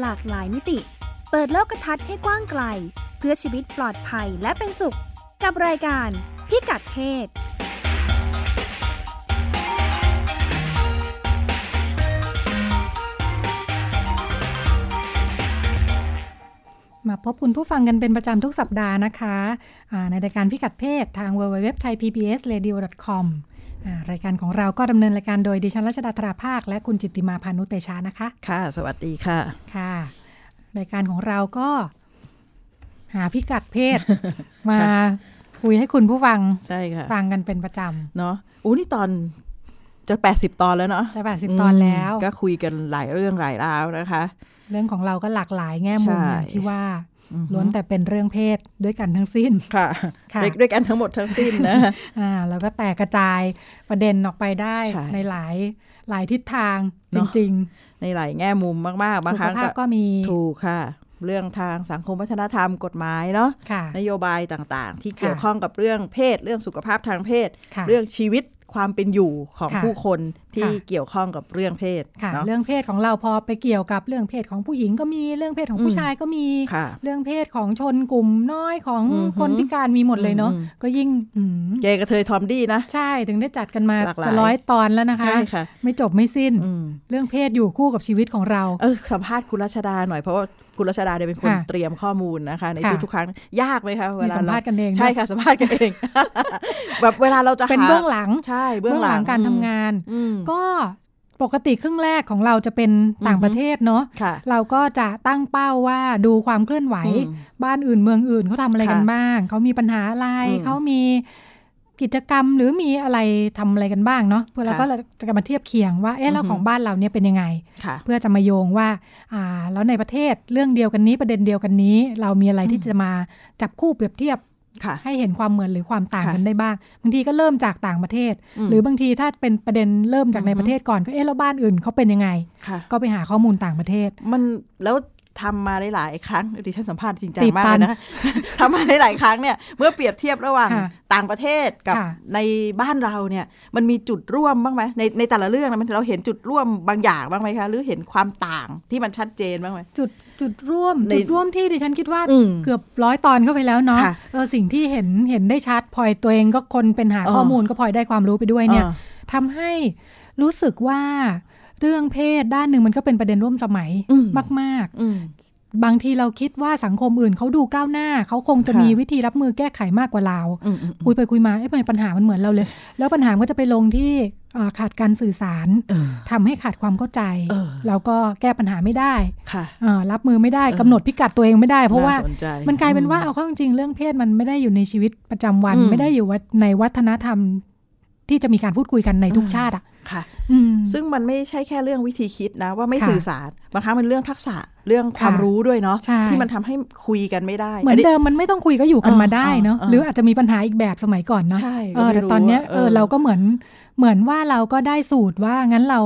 หลากหลายมิติ เปิดโลกทัศน์ให้กว้างไกล เพื่อชีวิตปลอดภัยและเป็นสุข กับรายการพิกัดเพศมาพบคุณผู้ฟังกันเป็นประจำทุกสัปดาห์นะคะในรายการพิกัดเพศทาง w w w t h a i p b s r a d i o c o m รายการของเราก็ดำเนินรายการโดยดิฉันรัชดาธราภาค และคุณจิตติมาพานุเตชานะคะ ค่ะ สวัสดีค่ะ ค่ะ รายการของเราก็หาพิกัดเพศ มาคุยให้คุณผู้ฟังใช่ค่ะฟังกันเป็นประจำเนาะอู้นี่ตอนจะแปดสิบตอนแล้วเนาะจะแปดสิบตอนแล้ว ก็คุยกันหลายเรื่องหลายราวนะคะ เรื่องของเราก็หลากหลายแง่มุมที่ว่า ล้วนแต่เป็นเรื่องเพศด้วยกันทั้งสิ้นค่ะด้วยกันทั้งหมดทั้งสิ้นนะอ่าแล้วก็แตกกระจายประเด็นออกไปได้ในหลายหลายทิศทางจริง ๆ ในหลายแง่มุมมากๆบางครั้งก็มีถูกค่ะ เรื่องทางสังคมวัฒนธรรมกฎหมายเนาะนโยบายต่างๆ ที่เกี่ยวข้องกับเรื่องเพศ เรื่องสุขภาพทางเพศ เรื่องชีวิตความเป็นอยู่ของผู้คน ที่เกี่ยวข้องกับเรื่องเพศเรื่องเพศของเราพอไปเกี่ยวกับเรื่องเพศของผู้หญิงก็มีเรื่องเพศของผู้ชายก็มีเรื่องเพศของชนกลุ่มน้อยของคนพิการมีหมดเลยเนาะก็ยิ่งเกย์กระเทยทอมดี้นะใช่ถึงได้จัดกันมาจะร้อยตอนแล้วนะคะไม่จบไม่สิ้นเรื่องเพศอยู่คู่กับชีวิตของเราเออสัมภาษณ์คุณรัชดาหน่อยเพราะว่าคุณรัชดาเนี่ยเป็นคนเตรียมข้อมูลนะคะ ในทุกๆครั้งยากไหมคะเวลาสัมภาษณ์กันเองใช่ค่ะสัมภาษณ์กันเองแบบเวลาเราจะเป็นเบื้องหลังใช่เบื้องหลังการทำงานก็ปกติครึ่งแรกของเราจะเป็นต่างประเทศเนาะเราก็จะตั้งเป้าว่าดูความเคลื่อนไหว บ้านอื่นเมืองอื่นเขาทำอะไรกันบ้าง เขามีปัญหาอะไรเขามีกิจกรรมหรือมีอะไรทำอะไรกันบ้างเนาะเพื่อเราก็จะมาเทียบเคียงว่าเอ๊ะแล้วของบ้านเราเนี่ยเป็นยังไง เพื่อจะมาโยงว่าอ่าแล้วในประเทศเรื่องเดียวกันนี้ประเด็นเดียวกันนี้ เรามีอะไรที่จะมาจับคู่เปรียบเทียบ ให้เห็นความเหมือนหรือความต่างกันได้บ้าง บางทีก็เริ่มจากต่างประเทศ หรือบางทีถ้าเป็นประเด็นเริ่มจากในประเทศก่อนก็เอ๊ะแล้วบ้านอื่นเขาเป็นยังไง ก็ไปหาข้อมูลต่างประเทศ มันแล้วทำมาหลาย ๆ ครั้งดิฉันสัมภาษณ์จริงจังมากเลยนะทำมาหลาย ๆ ครั้งเนี่ยเมื่อเปรียบเทียบระหว่างต่างประเทศกับในบ้านเราเนี่ยมันมีจุดร่วมบ้างไหมในในแต่ละเรื่องนะมันเราเห็นจุดร่วมบางอย่างบ้างไหมคะ หรือเห็นความต่างที่มันชัดเจนบ้างไหมจุด จุดร่วมจุดร่วมที่ดิฉันคิดว่าเกือบร้อยตอนเข้าไปแล้วเนาะเออสิ่งที่เห็นเห็นได้ชัดพลอยตัวเองก็คนเป็นหาข้อมูลก็พลอยได้ความรู้ไปด้วยเนี่ยทำให้รู้สึกว่าเรื่องเพศด้านหนึ่งมันก็เป็นประเด็นร่วมสมัยมาก ๆ บางทีเราคิดว่าสังคมอื่นเขาดูก้าวหน้า เขาคงจะมีวิธีรับมือแก้ไขมากกว่าเรา คุยไปคุยมาไอ้ปัญหามันเหมือนเราเลย แล้วปัญหาก็จะไปลงที่ ขาดการสื่อสารทำให้ขาดความเข้าใจแล้วก็แก้ปัญหาไม่ได้รับมือไม่ได้กำหนดพิกัดตัวเองไม่ได้ เพราะว่ามันกลายเป็นว่าเอาเข้าจริงเรื่องเพศมันไม่ได้อยู่ในชีวิตประจำวัน ไม่ได้อยู่ในวัฒนธรรมที่จะมีการพูดคุยกันในทุกชาติอะค่ะซึ่งมันไม่ใช่แค่เรื่องวิธีคิดนะ ว่าไม่สื่อสารบางครั้งมันเรื่องทักษะเรื่องความรู้ด้วยเนาะที่มันทำให้คุยกันไม่ได้ เหมือนเดิมมันไม่ต้องคุยก็อยู่กันมาได้เนาะหรืออาจจะมีปัญหาอีกแบบสมัยก่อนเนาะเออแต่ตอนเนี้ยเออเราก็เหมือน เหมือนว่าเราก็ได้สูตรว่างั้นเรา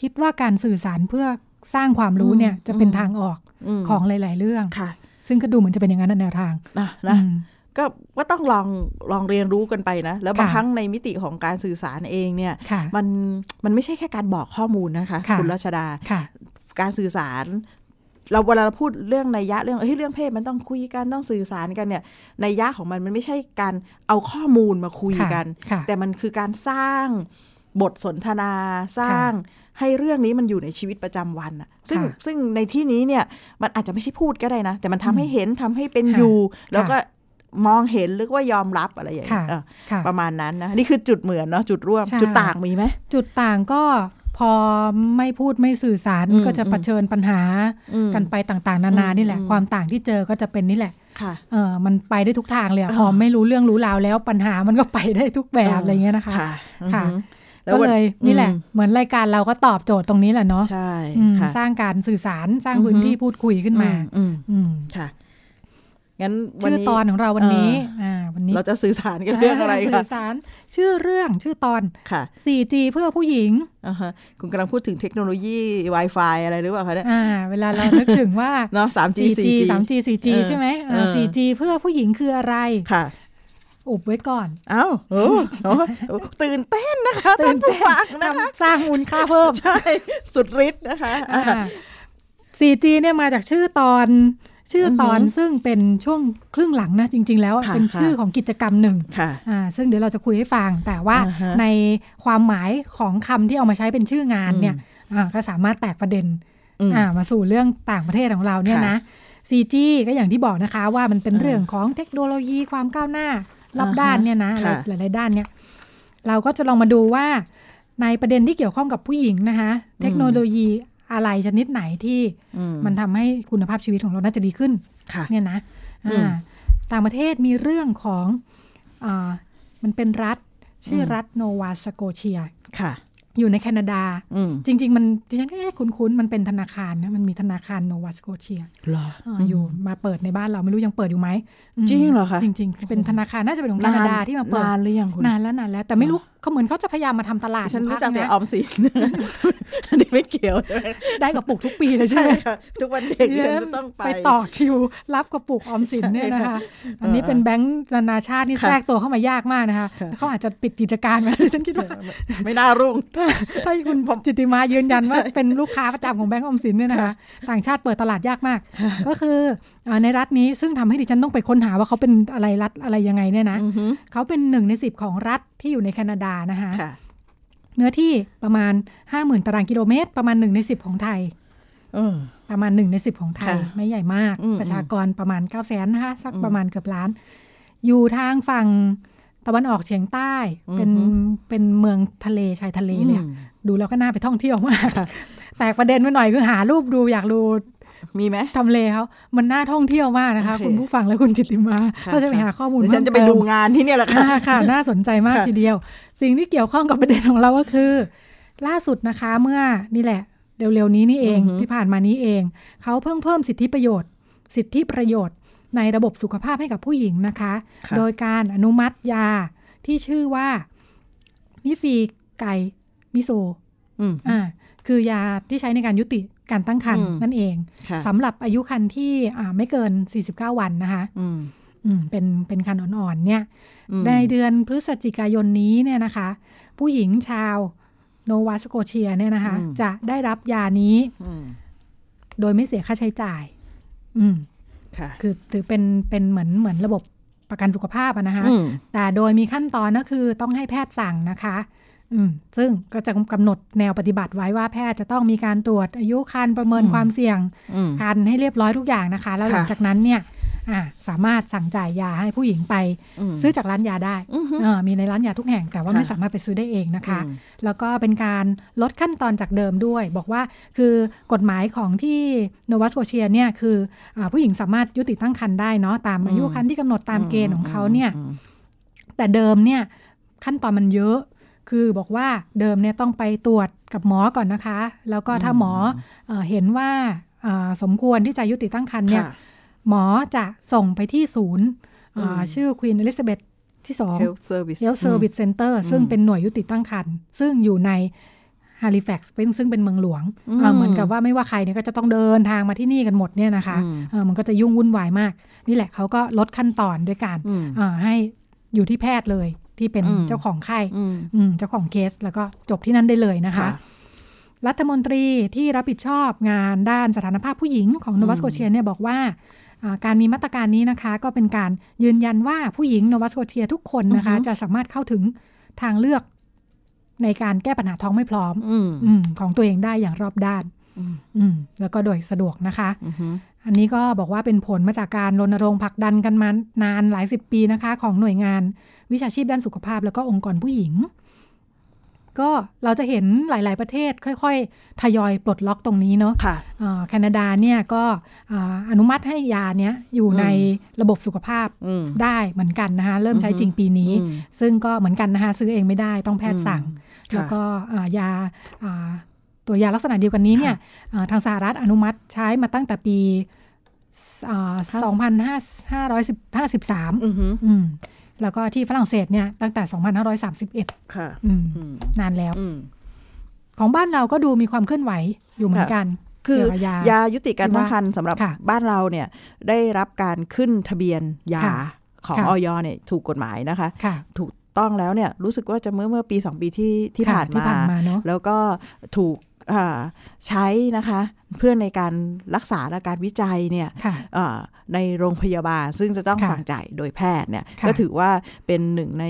คิดว่าการสื่อสารเพื่อสร้างความรู้เนี่ยจะเป็นทางออกของหลาย ๆ เรื่องค่ะ ซึ่งก็ดูเหมือนจะเป็นอย่างนั้นแนวทางนะนะก็ก็ต้องลองลองเรียนรู้กันไปนะ แล้วบางครั้งในมิติของการสื่อสารเองเนี่ย มันมันไม่ใช่แค่การบอกข้อมูลนะคะ คุณรัชดาการสื่อสาร เราเวลาเราพูดเรื่องในยะเรื่องเฮ้ยเรื่องเพศมันต้องคุยกันต้องสื่อสารกันเนี่ยในยะของมันมันไม่ใช่การเอาข้อมูลมาคุยกัน แต่มันคือการสร้างบทสนทนาสร้างให้เรื่องนี้มันอยู่ในชีวิตประจำวันอะซึ่งซึ่งในที่นี้เนี่ยมันอาจจะไม่ใช่พูดก็ได้นะ แต่มันทำให้เห็นทำให้เป็นอยู่ แล้วก็มองเห็นหรือว่ายอมรับอะไรอย่างเงี้ยประมาณนั้นนะ นี่คือจุดเหมือนเนาะจุดร่วม จุดต่างมีไหมจุดต่างก็ พอไม่พูดไม่สื่อสารก็จะะเผชิญปัญหากันไปต่างๆ นานานี่แหละ ความต่างที่เจอก็จะเป็นนี่แหละเออมันไปได้ทุกทางเลยพอไม่รู้เรื่องรู้ราวแล้วปัญหามันก็ไปได้ทุกแบบอะไรเงี้ยนะคะค่ะก็เลยนี่แหละ เหมือนรายการเราก็ตอบโจทย์ตรงนี้แหละเนาะใช่สร้างการสื่อสารสร้างพื้นที่พูดคุยขึ้นมา อืมค่ะ งั้นชื่อตอนของเราวันนี้อ่าวันนี้เราจะสื่อสารกันเรื่องอะไรคะสื่อสารชื่อเรื่องชื่อตอนค่ะ 4G เพื่อผู้หญิงอ่าฮะคุณกำลังพูดถึงเทคโนโลยี Wi-Fi อะไรหรือเปล่าคะเนี่ยอ่าเวลาเรานึกถึงว่าเนาะ 3G 4G 3G 4G ใช่ไหมอ่า 4G เพื่อผู้หญิงคืออะไรค่ะอุบไว้ก่อน อ้าวโอ้ตื่นเต้นนะคะตื่นเต้นนะคะสร้างมูลค่าเพิ่ม ใช่ สุดฤทธิ์นะคะ 4G เนี่ยมาจากชื่อตอน ชื่อตอนซึ่งเป็นช่วงครึ่งหลังนะจริง ๆ แล้วเป็นชื่อของกิจกรรมหนึ่งอ่าซึ่งเดี๋ยวเราจะคุยให้ฟัง แต่ว่าในความหมายของคำที่เอามาใช้เป็นชื่องานเนี่ยก็สามารถแตกประเด็นมาสู่เรื่องต่างประเทศของเราเนี่ยนะ 4G ก็อย่างที่บอกนะคะว่ามันเป็นเรื่องของเทคโนโลยีความก้าวหน้ารอบด้านเนี่ยนะหลายๆด้านเนี่ยเราก็จะลองมาดูว่าในประเด็นที่เกี่ยวข้องกับผู้หญิงนะคะ เทคโนโลยี อะไรชนิดไหนที่มันทำให้คุณภาพชีวิตของเราน่าจะดีขึ้นเนี่ยนะต่างประเทศมีเรื่องของอมันเป็นรัฐ ชื่อรัฐโนวาสโกเชียค่ะ อยู่ในแคนาดา จริง ๆ มันดิฉันก็คุ้นๆ มันเป็นธนาคารนะ มันมีธนาคารโนวาสโกเชียอยู่มาเปิดในบ้านเราไม่รู้ยังเปิดอยู่ไหม จริงเหรอคะ จริง ๆ เป็นธนาคารน่าจะเป็นของแคนาดาที่มาเปิดนานหรือยังคุณนานแล้วนานแล้ว แต่ไม่รู้เขาเหมือนเขาจะพยายามมาทำตลาด ฉันรู้จักแต่ออมสินอันนี้ไม่เกี่ยว ได้กับปุกทุกปีเลยใช่ไหมทุกวันเด็กจะต้องไปไปต่อคิว รับกระปุกออมสินเนี่ยนะคะ อันนี้เป็นแบงก์นานาชาตินี่แทรกตัวเข้ามายากมากนะคะเขาอาจจะปิดกิจการไปฉันคิดว่าไม่น่ารุ่งถ้าคุณจิติมายืนยันว่าเป็นลูกค้าประจำของแบงก์ออมสินเนี่ยนะคะต่างชาติเปิดตลาดยากมาก ก็คือในรัฐนี้ซึ่งทำให้ดิฉันต้องไปค้นหาว่าเขาเป็นอะไรรัฐอะไรยังไงเนี่ยนะเขาเป็นหนึ่งในสิบของรัฐที่อยู่ในแคนาดานะคะเนื้อที่ประมาณห้าหมื่นตารางกิโลเมตร ประมาณหนึ่งในสิบของไทยประมาณหนึ่งในสิบของไทย ไม่ใหญ่มาก ประชากรประมาณเก้าแสนนะคะ สักประมาณเกือบล้าน อยู่ทางฝั่ง ตะวันออกเฉียงใต้ เป็นเป็นเมืองทะเลชายทะเลเลยดูแล้วก็น่าไปท่องเที่ยวมาก แตกประเด็นมาหน่อยคือหารูปดูอยากดูมีไหมทำเลเขามันน่าท่องเที่ยวมากนะคะ คุณผู้ฟังและคุณจิติมา ถ้าจะไปหาข้อมูลฉันจะไปดูงานที่นี่แหละค่ะค่ะ น่าสนใจมากทีเดียว สิ่งที่เกี่ยวข้องกับประเด็นของเราก็คือ ล่าสุดนะคะเมื่อนี่แหละ เร็วๆนี้นี่เองที่ผ่านมานี้เอง เขาเพิ่งเพิ่มสิทธิประโยชน์ สิทธิประโยชน์ ในระบบสุขภาพให้กับผู้หญิงนะคะ โดยการอนุมัติยาที่ชื่อว่ามิฟีไกมิโซอ่าคือยาที่ใช้ในการยุติการตั้งครรภ์นั่นเองสำหรับอายุครรภ์ที่ไม่เกิน 49 วันนะคะเป็นเป็นคันอ่อนๆเนี่ย ในเดือนพฤศจิกายนนี้เนี่ยนะคะ ผู้หญิงชาวโนวาสโกเชียเนี่ยนะคะ จะได้รับยานี้ โดยไม่เสียค่าใช้จ่าย อืม คือถือเป็นเป็นเหมือนเหมือนระบบประกันสุขภาพนะคะ แต่โดยมีขั้นตอนก็คือต้องให้แพทย์สั่งนะคะอืมซึ่งก็จะกำหนดแนวปฏิบัติไว้ว่าแพทย์จะต้องมีการตรวจอายุคันประเมินความเสี่ยงคันให้เรียบร้อยทุกอย่างนะคะ แล้วหลังจากนั้นเนี่ย สามารถสั่งจ่ายยาให้ผู้หญิงไป ซื้อจากร้านยาได้มีในร้านยาทุกแห่ง แต่ว่าไม่สามารถไปซื้อได้เองนะคะ แล้วก็เป็นการลดขั้นตอนจากเดิมด้วย บอกว่าคือกฎหมายของที่โนวาสโกเชียเนี่ยคืออผู้หญิงสามารถยุติตั้งครรภ์ได้เนาะตามอายุคันที่กำหนดตามเกณฑ์ของเขาเนี่ยแต่เดิมเนี่ยขั้นตอนมันเยอะคือบอกว่าเดิมเนี่ยต้องไปตรวจกับหมอก่อนนะคะ แล้วก็ถ้าหมอเอเห็นว่าสมควรที่จะยุติตั้งครรภ์เนี่ย หมอจะส่งไปที่ศูนย์ชื่อ Queen Elizabeth ที่สอง Health Service Health Service Center ซึ่งเป็นหน่วยยุติตั้งครรภ์ซึ่งอยู่ในฮาริแฟกซ์เป็นซึ่งเป็นเมืองหลวง เหมือนกับว่าไม่ว่าใครเนี่ยก็จะต้องเดินทางมาที่นี่กันหมดเนี่ยนะคะ มันก็จะยุ่งวุ่นวายมาก นี่แหละเขาก็ลดขั้นตอนด้วยการให้อยู่ที่แพทย์เลยที่เป็นเจ้าของไข้เจ้าของเคสแล้วก็จบที่นั่นได้เลยนะคะ รัฐมนตรีที่รับผิดชอบงานด้านสถานภาพผู้หญิงของโนวาสโกเชียเนี่ยบอกว่า การมีมาตรการนี้นะคะ ก็เป็นการยืนยันว่าผู้หญิงโนวาสโกเชียทุกคนนะคะ จะสามารถเข้าถึงทางเลือกในการแก้ปัญหาท้องไม่พร้อมอของตัวเองได้อย่างรอบด้านแล้วก็โดยสะดวกนะคะ อันนี้ก็บอกว่าเป็นผลมาจากการรณรงค์ผลักดันกันมานานหลายสิบปีนะคะ ของหน่วยงานวิชาชีพด้านสุขภาพ แล้วก็องค์กรผู้หญิง ก็เราจะเห็นหลาย ๆ ประเทศค่อย ๆ ทยอยปลดล็อกตรงนี้เนาะะแคนาดาเนี่ยก็อนุมัติให้ยาเนี้ยอยู่ในระบบสุขภาพได้เหมือนกันนะคะเริ่มใช้จริงปีนี้ ซึ่งก็เหมือนกันนะคะซื้อเองไม่ได้ต้องแพทย์สั่ง แล้วก็ยาตัวยาลักษณะเดียวกันนี้เนี่ยทางสหรัฐอนุมัติใช้มาตั้งแต่ปี 2553 แล้วก็ที่ฝรั่งเศสเนี่ยตั้งแต่ 2531 ค่ะนานแล้ว ของบ้านเราก็ดูมีความเคลื่อนไหวอยู่เหมือนกัน คือยายุติการตั้งครรภ์สำหรับบ้านเราเนี่ยได้รับการขึ้นทะเบียนยาของออยเนี่ยถูกกฎหมายนะคะถูกต้องแล้วเนี่ยรู้สึกว่าจะเมื่อเมื่อปีสองปีที่ที่ผ่านมาแล้วก็ถูก ใช้นะคะเพื่อในการรักษาและการวิจัยเนี่ยในโรงพยาบาล ซึ่งจะต้องสั่งจ่ายโดยแพทย์เนี่ยก็ถือว่าเป็นหนึ่งใน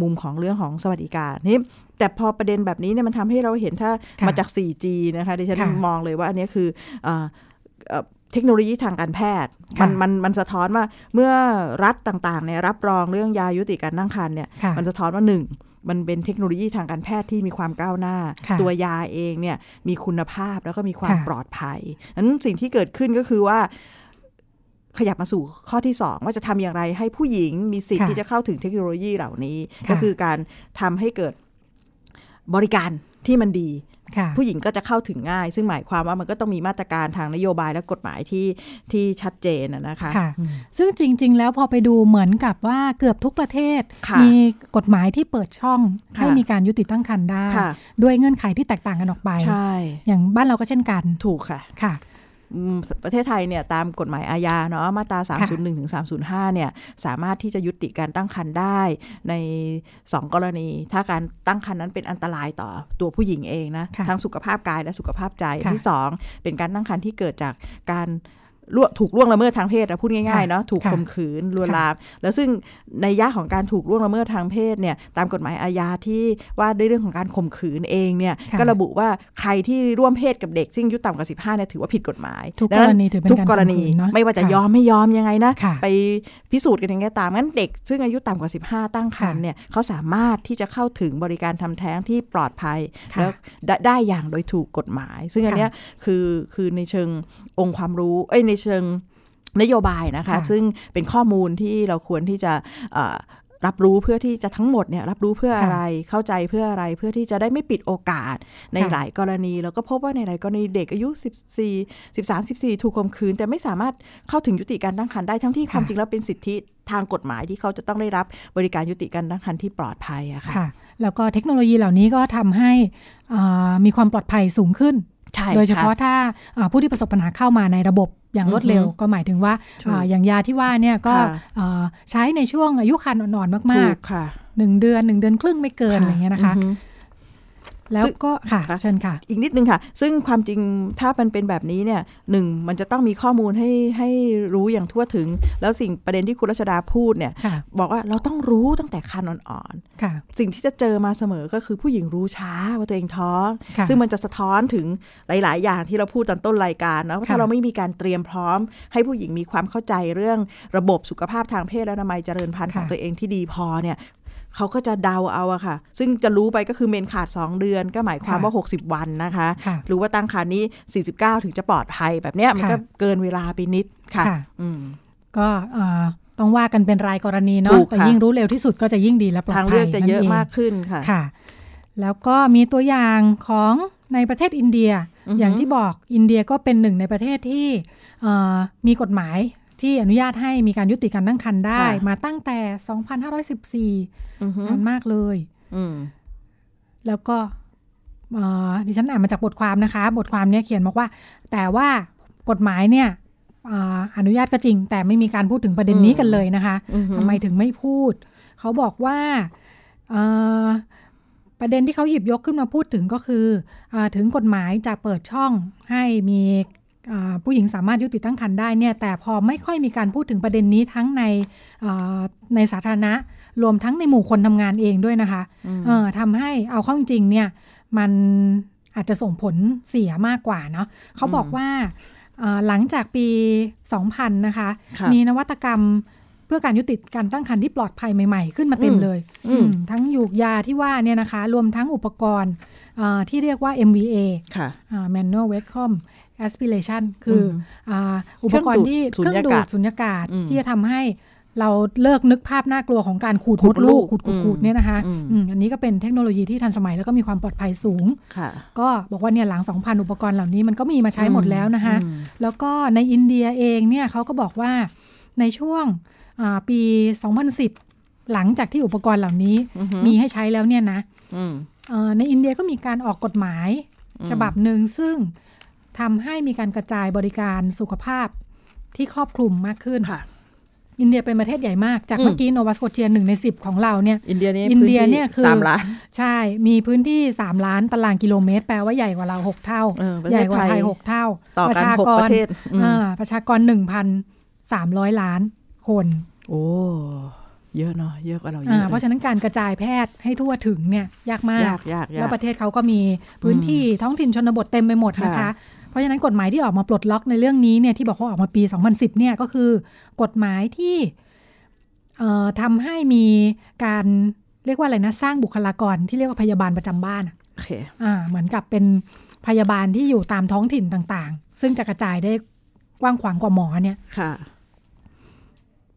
มุมของเรื่องของสวัสดิการนี่แต่พอประเด็นแบบนี้เนี่ยมันทำให้เราเห็นถ้ามาจาก 4G นะคะดิฉันมองเลยว่าอันนี้คือเทคโนโลยีทางการแพทย์ มันมันมันสะท้อนว่าเมื่อรัฐต่างๆเนี่ยรับรองเรื่องยายุติการตั้งครรภ์เนี่ยมันสะท้อนว่าหนึ่ง มันเป็นเทคโนโลยีทางการแพทย์ที่มีความก้าวหน้า ตัวยาเองเนี่ยมีคุณภาพแล้วก็มีความปลอดภัยนั้นสิ่งที่เกิดขึ้นก็คือว่าขยับมาสู่ข้อที่สองว่าจะทำอย่างไรให้ผู้หญิงมีสิทธิ์ที่จะเข้าถึงเทคโนโลยีเหล่านี้ ก็คือการทำให้เกิดบริการที่มันดี ผู้หญิงก็จะเข้าถึงง่าย ซึ่งหมายความว่ามันก็ต้องมีมาตรการทางนโยบายและกฎหมายที่ที่ชัดเจนนะคะคะซึ่งจริง ๆ แล้วพอไปดูเหมือนกับว่าเกือบทุกประเทศ มีกฎหมายที่เปิดช่องให้มีการยุติตั้งครรภ์ได้ ด้วยเงื่อนไขที่แตกต่างกันออกไป อย่างบ้านเราก็เช่นกัน ถูกค่ะค่ะ ประเทศไทยเนี่ยตามกฎหมายอาญาเนาะมาตรา 301 ถึง 305 เนี่ยสามารถที่จะยุติการตั้งครรภ์ได้ใน 2 กรณี ถ้าการตั้งครรภ์นั้นเป็นอันตรายต่อตัวผู้หญิงเองนะทั้งสุขภาพกายและสุขภาพใจที่ 2 เป็นการตั้งครรภ์ที่เกิดจากการ ถูกล่วงละเมิดทางเพศนะพูดง่ายๆเนาะถูกข่มขืนลวนลาม แล้วซึ่งในย่าของการถูกล่วงละเมิดทางเพศเนี่ยตามกฎหมายอาญาที่ว่าด้วยเรื่องของการข่มขืนเองเนี่ยก็ระบุว่าใครที่ร่วมเพศกับเด็ก ซึ่งอายุต่ำกว่า15เนี่ยถือว่าผิดกฎหมายทุกกรณีถือเป็นทุกกรณีไม่ว่าจะยอมไม่ยอมยังไงนะไปพิสูจน์กันอย่างไงตามงั้นเด็ก ซึ่งอายุต่ำกว่า 15 ตั้งครรภ์เนี่ยเขาสามารถที่จะเข้าถึงบริการทำแท้งที่ปลอดภัยแล้วได้อย่างโดยถูกกฎหมาย ซึ่งอันนี้คือคือในเชิงองค์ความรู้เอ้ยในเชิงนโยบายนะคะ ซึ่งเป็นข้อมูลที่เราควรที่จะรับรู้เพื่อที่จะทั้งหมดเนี่ยรับรู้เพื่ออะไรเข้าใจเพื่ออะไรเพื่อที่จะได้ไม่ปิดโอกาสในหลายกรณีแล้วก็พบว่าในหลายกรณีเด็กอายุ 14 13 14 ถูกข่มขืน แต่ไม่สามารถเข้าถึงยุติการตั้งครรภ์ได้ทั้งที่ความจริงแล้วเป็นสิทธิทางกฎหมายที่เขาจะต้องได้รับบริการยุติการตั้งครรภ์ที่ปลอดภัยอะค่ะแล้วก็เทคโนโลยีเหล่านี้ก็ทำให้มีความปลอดภัยสูงขึ้นโดยเฉพาะถ้าผู้ที่ประสบปัญหาเข้ามาในระบบ อย่างรวดเร็วก็หมายถึงว่าอย่างยาที่ว่าเนี่ยก็ใช้ในช่วงอายุคันอ่อนๆมากๆหนึ่งเดือนหนึ่งเดือนครึ่งไม่เกินอะไรเงี้ยนะคะ แล้วก็ค่ะเชิญค่ะ อีกนิดนึงค่ะ ซึ่งความจริงถ้ามันเป็นแบบนี้เนี่ยหนึ่งมันจะต้องมีข้อมูลให้ให้รู้อย่างทั่วถึง แล้วสิ่งประเด็นที่คุณรัชดาพูดเนี่ย บอกว่าเราต้องรู้ตั้งแต่คันอ่อนๆสิ่งที่จะเจอมาเสมอก็คือผู้หญิงรู้ช้าว่าตัวเองท้องซึ่งมันจะสะท้อนถึงหลาย ๆ อย่างที่เราพูดตอนต้นรายการนะถ้าเราไม่มีการเตรียมพร้อม ให้ผู้หญิงมีความเข้าใจเรื่องระบบสุขภาพทางเพศและนามัยเจริญพันธุ์ของตัวเองที่ดีพอเนี่ย เขาก็จะเดาเอาอะค่ะ ซึ่งจะรู้ไปก็คือเมนขาด 2 เดือน ก็หมายความว่า 60 วันนะคะ รู้ว่าตั้งครรภ์นี้ 49 ถึงจะปลอดภัยแบบเนี้ยมันก็เกินเวลาไปนิดค่ะก็ต้องว่ากันเป็นรายกรณีเนาะแต่ยิ่งรู้เร็วที่สุดก็จะยิ่งดีและปลอดภัยทางเลือกจะเยอะมากขึ้นค่ะค่ะ แล้วก็มีตัวอย่างของในประเทศอินเดีย อย่างที่บอกอินเดียก็เป็นหนึ่งในประเทศที่มีกฎหมาย ที่อนุญาตให้มีการยุติการตั้งครรภ์ได้ มาตั้งแต่ 2514นานมากเลยแล้วก็ดิฉันอ่านมาจากบทความนะคะ บทความนี้เขียนบอกว่า แต่ว่ากฎหมายเนี่ยอนุญาตก็จริง แต่ไม่มีการพูดถึงประเด็นนี้กันเลยนะคะทำไมถึงไม่พูด เขาบอกว่าประเด็นที่เขาหยิบยกขึ้นมาพูดถึงก็คืออถึงกฎหมายจะเปิดช่องให้มี ผู้หญิงสามารถยุติตั้งครรภ์ได้เนี่ยแต่พอไม่ค่อยมีการพูดถึงประเด็นนี้ทั้งในในสาธารณะ รวมทั้งในหมู่คนทำงานเองด้วยนะคะทำให้เอาข้อจริงเนี่ยมันอาจจะส่งผลเสียมากกว่าเนาะเขาบอกว่าหลังจากปี 2000 นะคะมีนวัตกรรมเพื่อการยุติการตั้งครรภ์ที่ปลอดภัยใหม่ๆ ขึ้นมาเต็มเลย ทั้งยูกยาที่ว่าเนี่ยนะคะ รวมทั้งอุปกรณ์ที่เรียกว่า MVA Manual Vacuum aspiration คืออุปกรณ์ที่เครื่องดูดสุญญากาศที่จะทำให้เราเลิกนึกภาพน่ากลัวของการขูดมดลูกขูดขูดเนี่ยนะคะอันนี้ก็เป็นเทคโนโลยีที่ทันสมัยแล้วก็มีความปลอดภัยสูง ก็บอกว่าเนี่ยหลัง 2,000 อุปกรณ์เหล่านี้มันก็มีมาใช้หมดแล้วนะคะ แล้วก็ในอินเดียเองเนี่ยเขาก็บอกว่าในช่วงปี 2010 หลังจากที่อุปกรณ์เหล่านี้มีให้ใช้แล้วเนี่ยนะในอินเดียก็มีการออกกฎหมายฉบับหนึ่งซึ่ง ทำให้มีการกระจายบริการสุขภาพที่ครอบคลุมมากขึ้นอินเดียเป็นประเทศใหญ่มาก จากเมื่อกี้โนวาสโกเทียหนึ่งในสิบของเราเนี่ย อินเดียนี่อินเดียเนี่ยคือสามล้าน ใช่ มีพื้นที่สามล้านตารางกิโลเมตร แปลว่าใหญ่กว่าเราหกเท่า ใหญ่กว่าไทยหกเท่า ประชากรประชากรหนึ่งพันสามร้อยล้านคน โอ้เยอะเนาะเยอะกว่าเราเยอะเพราะฉะนั้นการกระจายแพทย์ให้ทั่วถึงเนี่ยยากมากยากยากแล้วประเทศเขาก็มีพื้นที่ท้องถิ่นชนบทเต็มไปหมดนะคะ เพราะฉะนั้นกฎหมายที่ออกมาปลดล็อกในเรื่องนี้เนี่ยที่บอกว่าออกมาปี 2010เนี่ยก็คือกฎหมายที่ทำให้มีการเรียกว่าอะไรนะสร้างบุคลากรที่เรียกว่าพยาบาลประจำบ้านโอเคอ่าเหมือนกับเป็นพยาบาลที่อยู่ตามท้องถิ่นต่างๆ ซึ่งจะกระจายได้กว้างขวางกว่าหมอเนี่ยค่ะ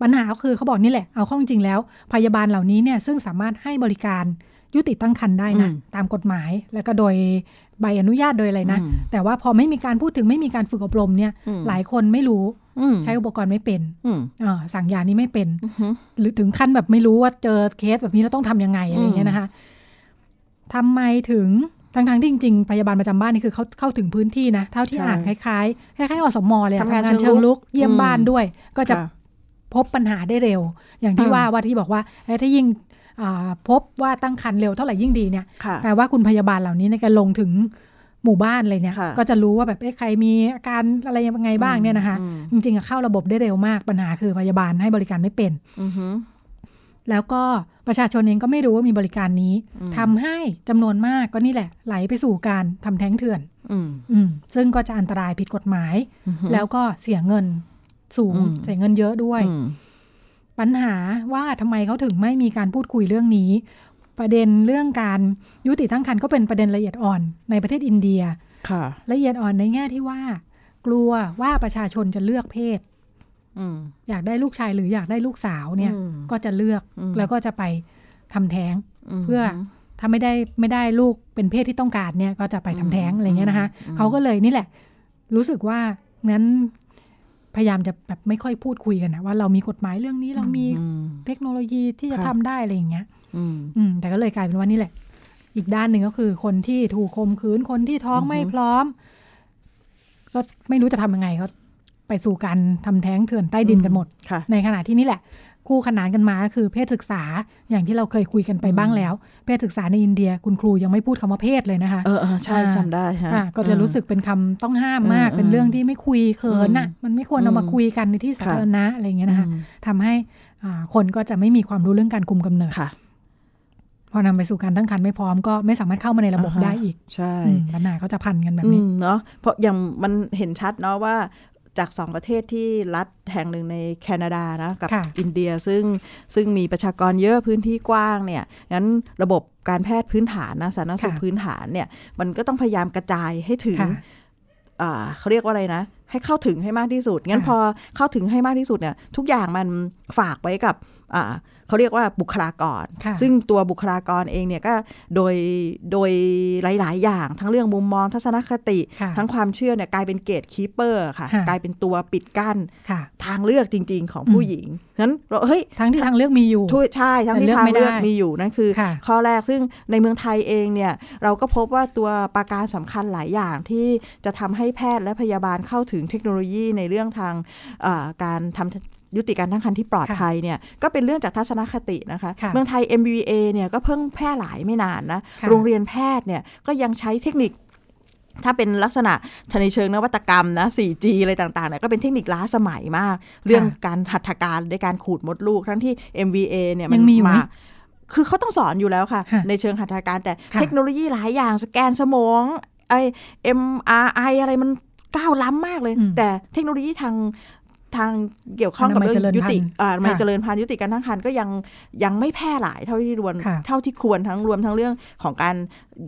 ปัญหาคือเขาบอกนี่แหละ เอาข้อจริงแล้ว พยาบาลเหล่านี้เนี่ยซึ่งสามารถให้บริการ ยุติตั้งครรภ์ได้นะตามกฎหมายแล้วก็โดยใบอนุญาตโดยอะไรนะ แต่ว่าพอไม่มีการพูดถึงไม่มีการฝึกอบรมเนี่ย หลายคนไม่รู้ใช้อุปกรณ์ไม่เป็นสั่งยานี้ไม่เป็น หรือถึงขั้นแบบไม่รู้ว่าเจอเคสแบบนี้แล้วต้องทํำยังไงอะไรเงี้ยนะคะทำไมถึงทั้งทงที่จริงๆพยาบาลประจำบ้านนี่คือเขาเข้าถึงพื้นที่นะ เท่าที่อ่านคล้ายๆคล้ายๆอสมเลยทำงานเชิงลุกเยี่ยมบ้านด้วย ก็จะพบปัญหาได้เร็ว อย่างที่ว่าว่าที่บอกว่าถ้ายิ่ง พบว่าตั้งครรภ์เร็วเท่าไหร่ยิ่งดีเนี่ยแปลว่าคุณพยาบาลเหล่านี้ในการลงถึงหมู่บ้านเลยเนี่ย ก็จะรู้ว่าแบบใครมีอาการอะไรยังไงบ้างเนี่ยนะคะ จริงๆเข้าระบบได้เร็วมากปัญหาคือพยาบาลให้บริการไม่เป็นแล้วก็ประชาชนเองก็ไม่รู้ว่ามีบริการนี้ทำให้จำนวนมากก็นี่แหละ ไหลไปสู่การทำแท้งเถื่อนอืซึ่งก็จะอันตรายผิดกฎหมาย แล้วก็เสียเงินสูงเสียเงินเยอะด้วย ปัญหาว่าทำไมเขาถึงไม่มีการพูดคุยเรื่องนี้ ประเด็นเรื่องการยุติตั้งครรภ์ก็เป็นประเด็นละเอียดอ่อนในประเทศอินเดียละเอียดอ่อนในแง่ที่ว่า กลัวว่าประชาชนจะเลือกเพศอยากได้ลูกชายหรืออยากได้ลูกสาวเนี่ย ก็จะเลือกแล้วก็จะไปทำแท้ง เพื่อถ้าไม่ได้ไม่ได้ลูกเป็นเพศที่ต้องการเนี่ย ก็จะไปทำแท้งอะไรเงี้ยนะคะเขาก็เลยนี่แหละ รู้สึกว่างั้น พยายามจะแบบไม่ค่อยพูดคุยกันนะว่าเรามีกฎหมายเรื่องนี้เรามีเทคโนโลยีที่จะทำได้อะไรอย่างเงี้ยอืมแต่ก็เลยกลายเป็นว่านี่แหละ อีกด้านหนึ่งก็คือคนที่ถูกคมคืนคนที่ท้องไม่พร้อม ก็ไม่รู้จะทำยังไงเขาไปสู่การทำแท้งเถื่อนใต้ดินกันหมด ในขณะที่นี่แหละ คู่ขนานกันมาก็คือเพศศึกษาอย่างที่เราเคยคุยกันไปบ้างแล้ว เพศศึกษาในอินเดีย คุณครูยังไม่พูดคำว่าเพศเลยนะคะ เออใช่จำได้ค่ะก็จะรู้สึกเป็นคำต้องห้ามมาก เป็นเรื่องที่ไม่คุยเขินอะมันไม่ควรเอามาคุยกันในที่สาธารณะอะไรเงี้ยนะคะทำให้คนก็จะไม่มีความรู้เรื่องการคุมกำเนิดพอนำไปสู่การตั้งครรภ์ไม่พร้อมก็ไม่สามารถเข้ามาในระบบได้อีก ใช่ปัญหาเขาจะพันกันแบบนี้เนาะเพราะอย่างมันเห็นชัดเนาะว่า จากสองประเทศที่รัฐแห่งหนึ่งในแคนาดานะกับอินเดียซึ่งซึ่งมีประชากรเยอะพื้นที่กว้างเนี่ยงั้นระบบการแพทย์พื้นฐานนะสาธารณสุขพื้นฐานเนี่ยมันก็ต้องพยายามกระจายให้ถึงเขาเรียกว่าอะไรนะ ให้เข้าถึงให้มากที่สุด งั้นพอเข้าถึงให้มากที่สุดเนี่ยทุกอย่างมันฝากไว้กับ เขาเรียกว่าบุคลากร ซึ่งตัวบุคลากรเองเนี่ยก็โดยโดยหลาย ๆ อย่าง ทั้งเรื่องมุมมองทัศนคติ ทั้งความเชื่อเนี่ยกลายเป็นเกตคีเปอร์ค่ะ กลายเป็นตัวปิดกั้นทางเลือกจริง ๆ ของผู้หญิงนั้นเราเฮ้ยทั้งที่ทางเลือกมีอยู่ใช่ทั้งที่ทางเลือกมีอยู่นั่นคือ ข้อแรกซึ่งในเมืองไทยเองเนี่ยเราก็พบว่าตัวประการสำคัญหลายอย่างที่จะทำให้แพทย์และพยาบาลเข้าถึงเทคโนโลยีในเรื่องทางการทำ ยุติการตั้งครรภ์ที่ปลอดภัยเนี่ยก็เป็นเรื่องจากทัศนคตินะคะเมืองไทย MBA เนี่ยก็เพิ่งแพร่หลายไม่นานนะโรงเรียนแพทย์เนี่ยก็ยังใช้เทคนิคถ้าเป็นลักษณะในเชิงนวัตกรรมนะ 4G อะไรต่างๆเนี่ยก็เป็นเทคนิคล้าสมัยมาก เรื่องการหัตถการในการขูดมดลูก ทั้งที่ MVA เนี่ยมันมาคือเขาต้องสอนอยู่แล้วค่ะ ในเชิงหัตถการแต่เทคโนโลยีหลายอย่างสแกนสมองไอ MRI อะไรมันก้าวล้ำมากเลย แต่เทคโนโลยีทาง ทางเกี่ยวข้องกับเรื่องยุติอ่าไม่เจริญพันธุ์ยุติการตั้งครรภ์ก็ยังยังไม่แพร่หลายเท่าที่รวมเท่าที่ควรทั้งรวมทั้งเรื่องของการ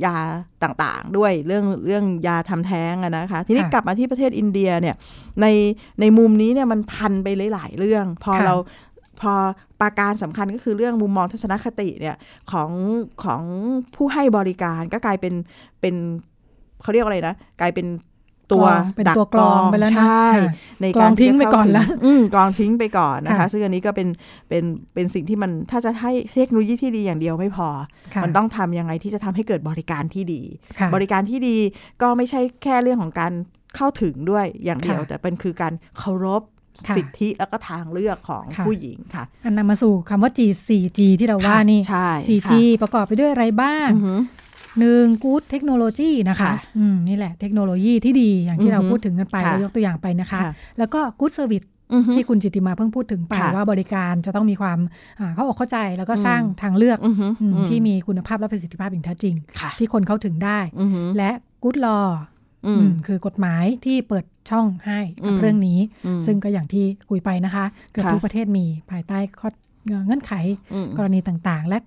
ยาต่างๆ ด้วยเรื่องเรื่องยาทำแท้งนะคะ ทีนี้กลับมาที่ประเทศอินเดียเนี่ยในในมุมนี้เนี่ยมันพันไปหลายๆเรื่อง พอเราพอปราการสำคัญก็คือเรื่องมุมมองทัศนคติเนี่ยของของผู้ให้บริการก็กลายเป็นเป็นเขาเรียกอะไรนะ กลายเป็น ตัวเป็นตัวกรองไปแล้วนะใช่ในการทิ้งไปก่อนแล้วกรองทิ้งไปก่อนนะคะซึ่งอันนี้ก็เป็นเป็นเป็นสิ่งที่มันถ้าจะให้เทคโนโลยีที่ดีอย่างเดียวไม่พอ มันต้องทำยังไงที่จะทำให้เกิดบริการที่ดี บริการที่ดีก็ไม่ใช่แค่เรื่องของการเข้าถึงด้วยอย่างเดียว แต่เป็นคือการเคารพสิทธิแล้วก็ทางเลือกของผู้หญิงค่ะอันนำมาสู่คำว่า G 4G ที่เราว่านี่ใช่ 4G ประกอบไปด้วยอะไรบ้าง หนึ่งกู๊ดเทคโนโลยีนะคะอืมนี่แหละเทคโนโลยีที่ดีอย่างที่เราพูดถึงกันไปเรายกตัวอย่างไปนะคะ แล้วก็ good service ที่คุณจิติมาเพิ่งพูดถึงไปว่าบริการจะต้องมีความเข้าอกเข้าใจแล้วก็สร้างทางเลือกที่มีคุณภาพและประสิทธิภาพอย่างแท้จริง ที่คนเข้าถึงได้ และกู๊ดลอคือกฎหมายที่เปิดช่องให้กับเรื่องนี้ ซึ่งก็อย่างที่คุยไปนะคะ เกือบทุกประเทศมีภายใต้ข้อเงื่อนไขกรณีต่างๆ และ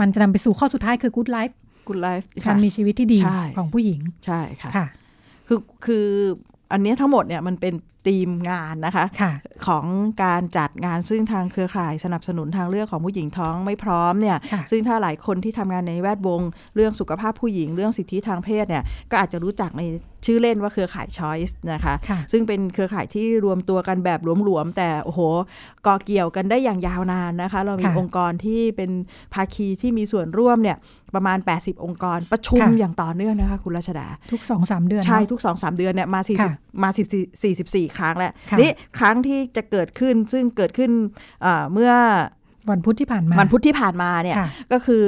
มันจะนำไปสู่ข้อสุดท้ายคือ good life good life การมีชีวิตที่ดีของผู้หญิง ใช่ค่ะ คือคืออันนี้ทั้งหมดเนี่ยมันเป็น ธีมงานนะคะคะของการจัดงานซึ่งทางเครือข่ายสนับสนุนทางเลือกของผู้หญิงท้องไม่พร้อมเนี่ยซึ่งถ้าหลายคนที่ทำงานในแวดวง เรื่องสุขภาพผู้หญิงเรื่องสิทธิทางเพศเนี่ยก็อาจจะรู้จักในชื่อเล่นว่าเครือข่าย Choice นะคะคะซึ่งเป็นเครือข่ายที่รวมตัวกันแบบหลวมๆแต่โอ้โหก่อเกี่ยวกันได้อย่างยาวนานนะคะ เรามีองค์กรที่เป็นภาคีที่มีส่วนร่วมเนี่ยประมาณ 80 องค์กรประชุมอย่างต่อเนื่องนะคะ คุณรัชดา ทุก2อสเดือน ใช่ ทุก2อสเดือนเนี่ยมา40มา14 44ครั้งแล้วนี่ครั้งที่จะเกิดขึ้นซึ่งเกิดขึ้นเมื่อวันพุธที่ผ่านมาวันพุธที่ผ่านมาเนี่ยก็คือ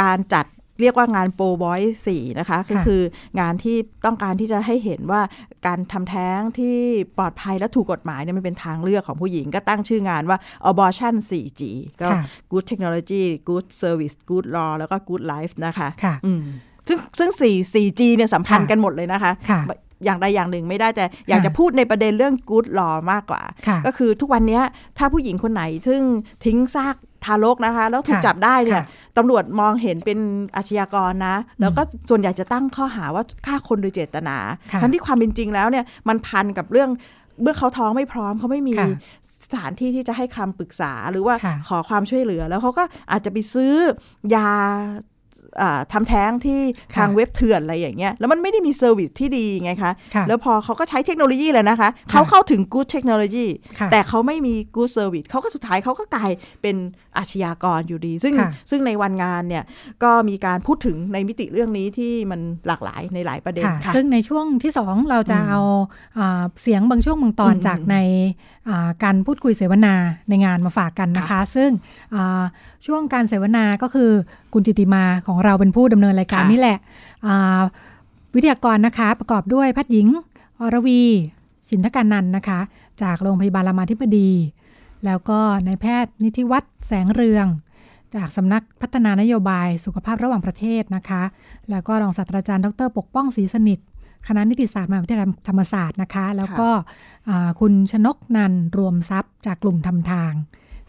การจัดเรียกว่างานโปรบอยสี่นะคะก็คืองานที่ต้องการที่จะให้เห็นว่าการทำแท้งที่ปลอดภัยและถูกกฎหมายเนี่ยมันเป็นทางเลือกของผู้หญิง ก็ตั้งชื่องานว่า abortion 4G ก็ good technology good service good law แล้วก็ good life นะคะคะซึ่งซึ่ง4 4G เนี่ยสัมพันธ์กันหมดเลยนะคะ อย่างใดอย่างหนึ่งไม่ได้แต่อยากจะพูดในประเด็นเรื่องกู๊ดลอมากกว่า ก็คือทุกวันนี้ถ้าผู้หญิงคนไหนซึ่งทิ้งซากทารกนะคะ แล้วถูกจับได้เนี่ยตำรวจมองเห็นเป็นอาชญากรนะ แล้วก็ส่วนใหญ่จะตั้งข้อหาว่าฆ่าคนโดยเจตนา ทั้งที่ความเป็นจริงแล้วเนี่ยมันพันกับเรื่องเมื่อเขาท้องไม่พร้อมเขาไม่มีสถานที่ที่จะให้คำปรึกษาหรือว่าขอความช่วยเหลือ แล้วเขาก็อาจจะไปซื้อยา ทำแท้งที่ทางเว็บเถื่อนอะไรอย่างเงี้ยแล้วมันไม่ได้มี service ที่ดีไงคะแล้วพอเขาก็ใช้เทคโนโลยีเลยนะคะเขาเข้าถึงกู๊ดเทคโนโลยีแต่เขาไม่มี good service เขาก็สุดท้ายเขาก็กลายเป็น อาชญากรอยู่ดี ซึ่งซึ่งในวันงานเนี่ยก็มีการพูดถึงในมิติเรื่องนี้ที่มันหลากหลายในหลายประเด็นค่ะซึ่งในช่วงที่สองเราจะเอาเสียงบางช่วงบางตอนจากในการพูดคุยเสวนาในงานมาฝากกันนะคะ ซึ่งช่วงการเสวนาก็คือคุณจิติมาของเราเป็นผู้ดำเนินรายการนี่แหละวิทยากรนะคะประกอบด้วยแพทย์หญิงอรวี สินทการนันนะคะ จากโรงพยาบาลรามาธิบดี แล้วก็นายแพทย์นิติวัฒน์แสงเรือง จากสำนักพัฒนานโยบายสุขภาพระหว่างประเทศนะคะ แล้วก็รองศาสตราจารย์ดรปกป้องศรีสนิทคณะนิติศาสตร์มหาวิทยาลัยธรรมศาสตร์นะคะ แล้วก็คุณชนกนันรวมทรัพย์จากกลุ่มทำทาง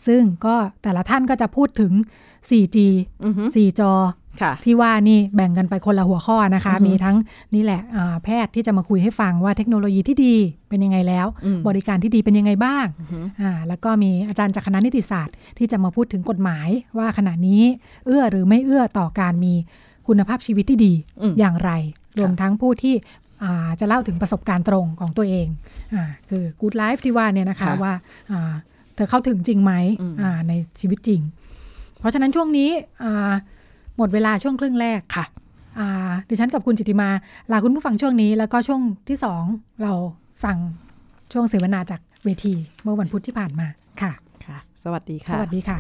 ซึ่งก็แต่ละท่านก็จะพูดถึง 4G 4จอ ที่ว่านี่แบ่งกันไปคนละหัวข้อนะคะ มีทั้งนี่แหละแพทย์ที่จะมาคุยให้ฟังว่าเทคโนโลยีที่ดีเป็นยังไงแล้ว บริการที่ดีเป็นยังไงบ้างอ่าแล้วก็มีอาจารย์จากคณะนิติศาสตร์ ที่จะมาพูดถึงกฎหมายว่าขณะนี้เอื้อหรือไม่เอื้อต่อการมีคุณภาพชีวิตที่ดีอย่างไร รวมทั้งผู้ที่จะเล่าถึงประสบการณ์ตรงของตัวเองอคือ Good Life ที่ว่าเนี่ยนะคะว่าเธอเข้าถึงจริงไหมในชีวิตจริง เพราะฉะนั้นช่วงนี้ หมดเวลาช่วงครึ่งแรกค่ะดิฉันกับคุณจิติมา ลาคุณผู้ฟังช่วงนี้ แล้วก็ช่วงที่สองเราฟังช่วงเสวนาจากเวที เมื่อวันพุธที่ผ่านมาค่ะค่ะ สวัสดีค่ะ สวัสดีค่ะ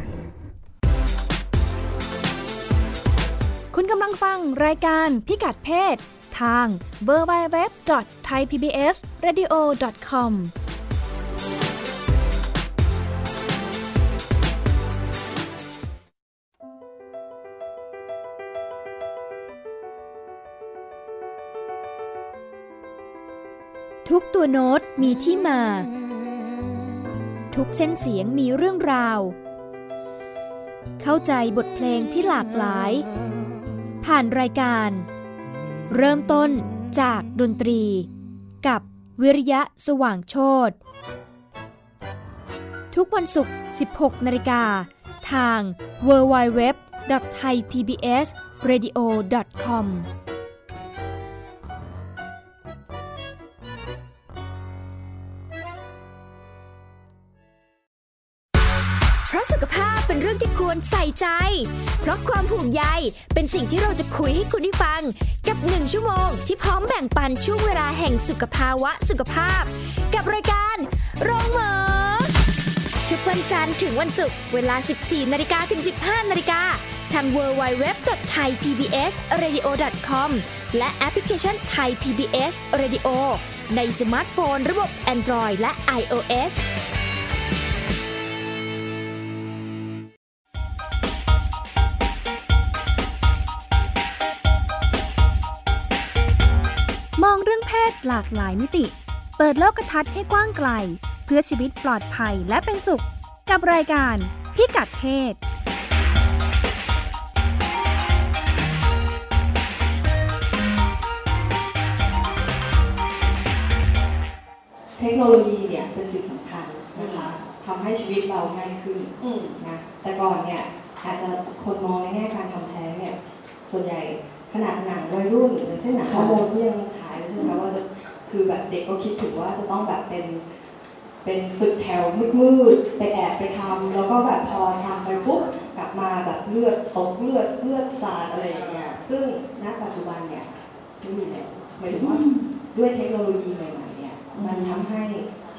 คุณกำลังฟังรายการพิกัดเพศ ทาง www.thaipbsradio.com ทุกตัวโน้ตมีที่มา ทุกเส้นเสียงมีเรื่องราว เข้าใจบทเพลงที่หลากหลาย ผ่านรายการ เริ่มต้นจากดนตรี กับวิริยะสว่างโชตทุกวันศุกร์ 16 นาฬิกา ทาง www.thaipbsradio.com เพราะสุขภาพเป็นเรื่องที่ควรใส่ใจ เพราะความห่วงใยเป็นสิ่งที่เราจะคุยให้คุณได้ฟัง กับหนึ่งชั่วโมงที่พร้อมแบ่งปันช่วงเวลาแห่งสุขภาวะสุขภาพ กับรายการโรงหมอทุกวันจันทร์ถึงวันศุกร์เวลา 14นาฬิกาถึง 15นาฬิกาทาง www.thaipbsradio.com และแอปพลิเคชัน Thai PBS Radio ในสมาร์ทโฟน ระบบ Android และ iOS หลากหลายมิติ เปิดโลกทัศน์ให้กว้างไกล เพื่อชีวิตปลอดภัยและเป็นสุข กับรายการพิกัดเพศเทคโนโลยีเนี่ยเป็นสิ่งสำคัญนะคะทำให้ชีวิตเราง่ายขึ้นนะแต่ก่อนเนี่ยอาจจะคนมองในแง่การทำแท้งเนี่ยส่วนใหญ่ ขนาดหนังวัยรุ่นอย่างเช่นหนังฮอร์โมนที่ยังฉายใช่ไหมว่าจะคือแบบเด็กก็คิดถึงว่าจะต้องแบบเป็นเป็นตึกแถวมืดๆไปแอบไปทำแล้วก็แบบพอทำไปปุ๊บกลับมาแบบเลือดตกเลือดเลือดสาดอะไรอย่างเงี้ยซึ่งณปัจจุบันเนี่ยไม่มีแล้วหมายถึงว่าด้วยเทคโนโลยีใหม่ๆเนี่ยมันทำให้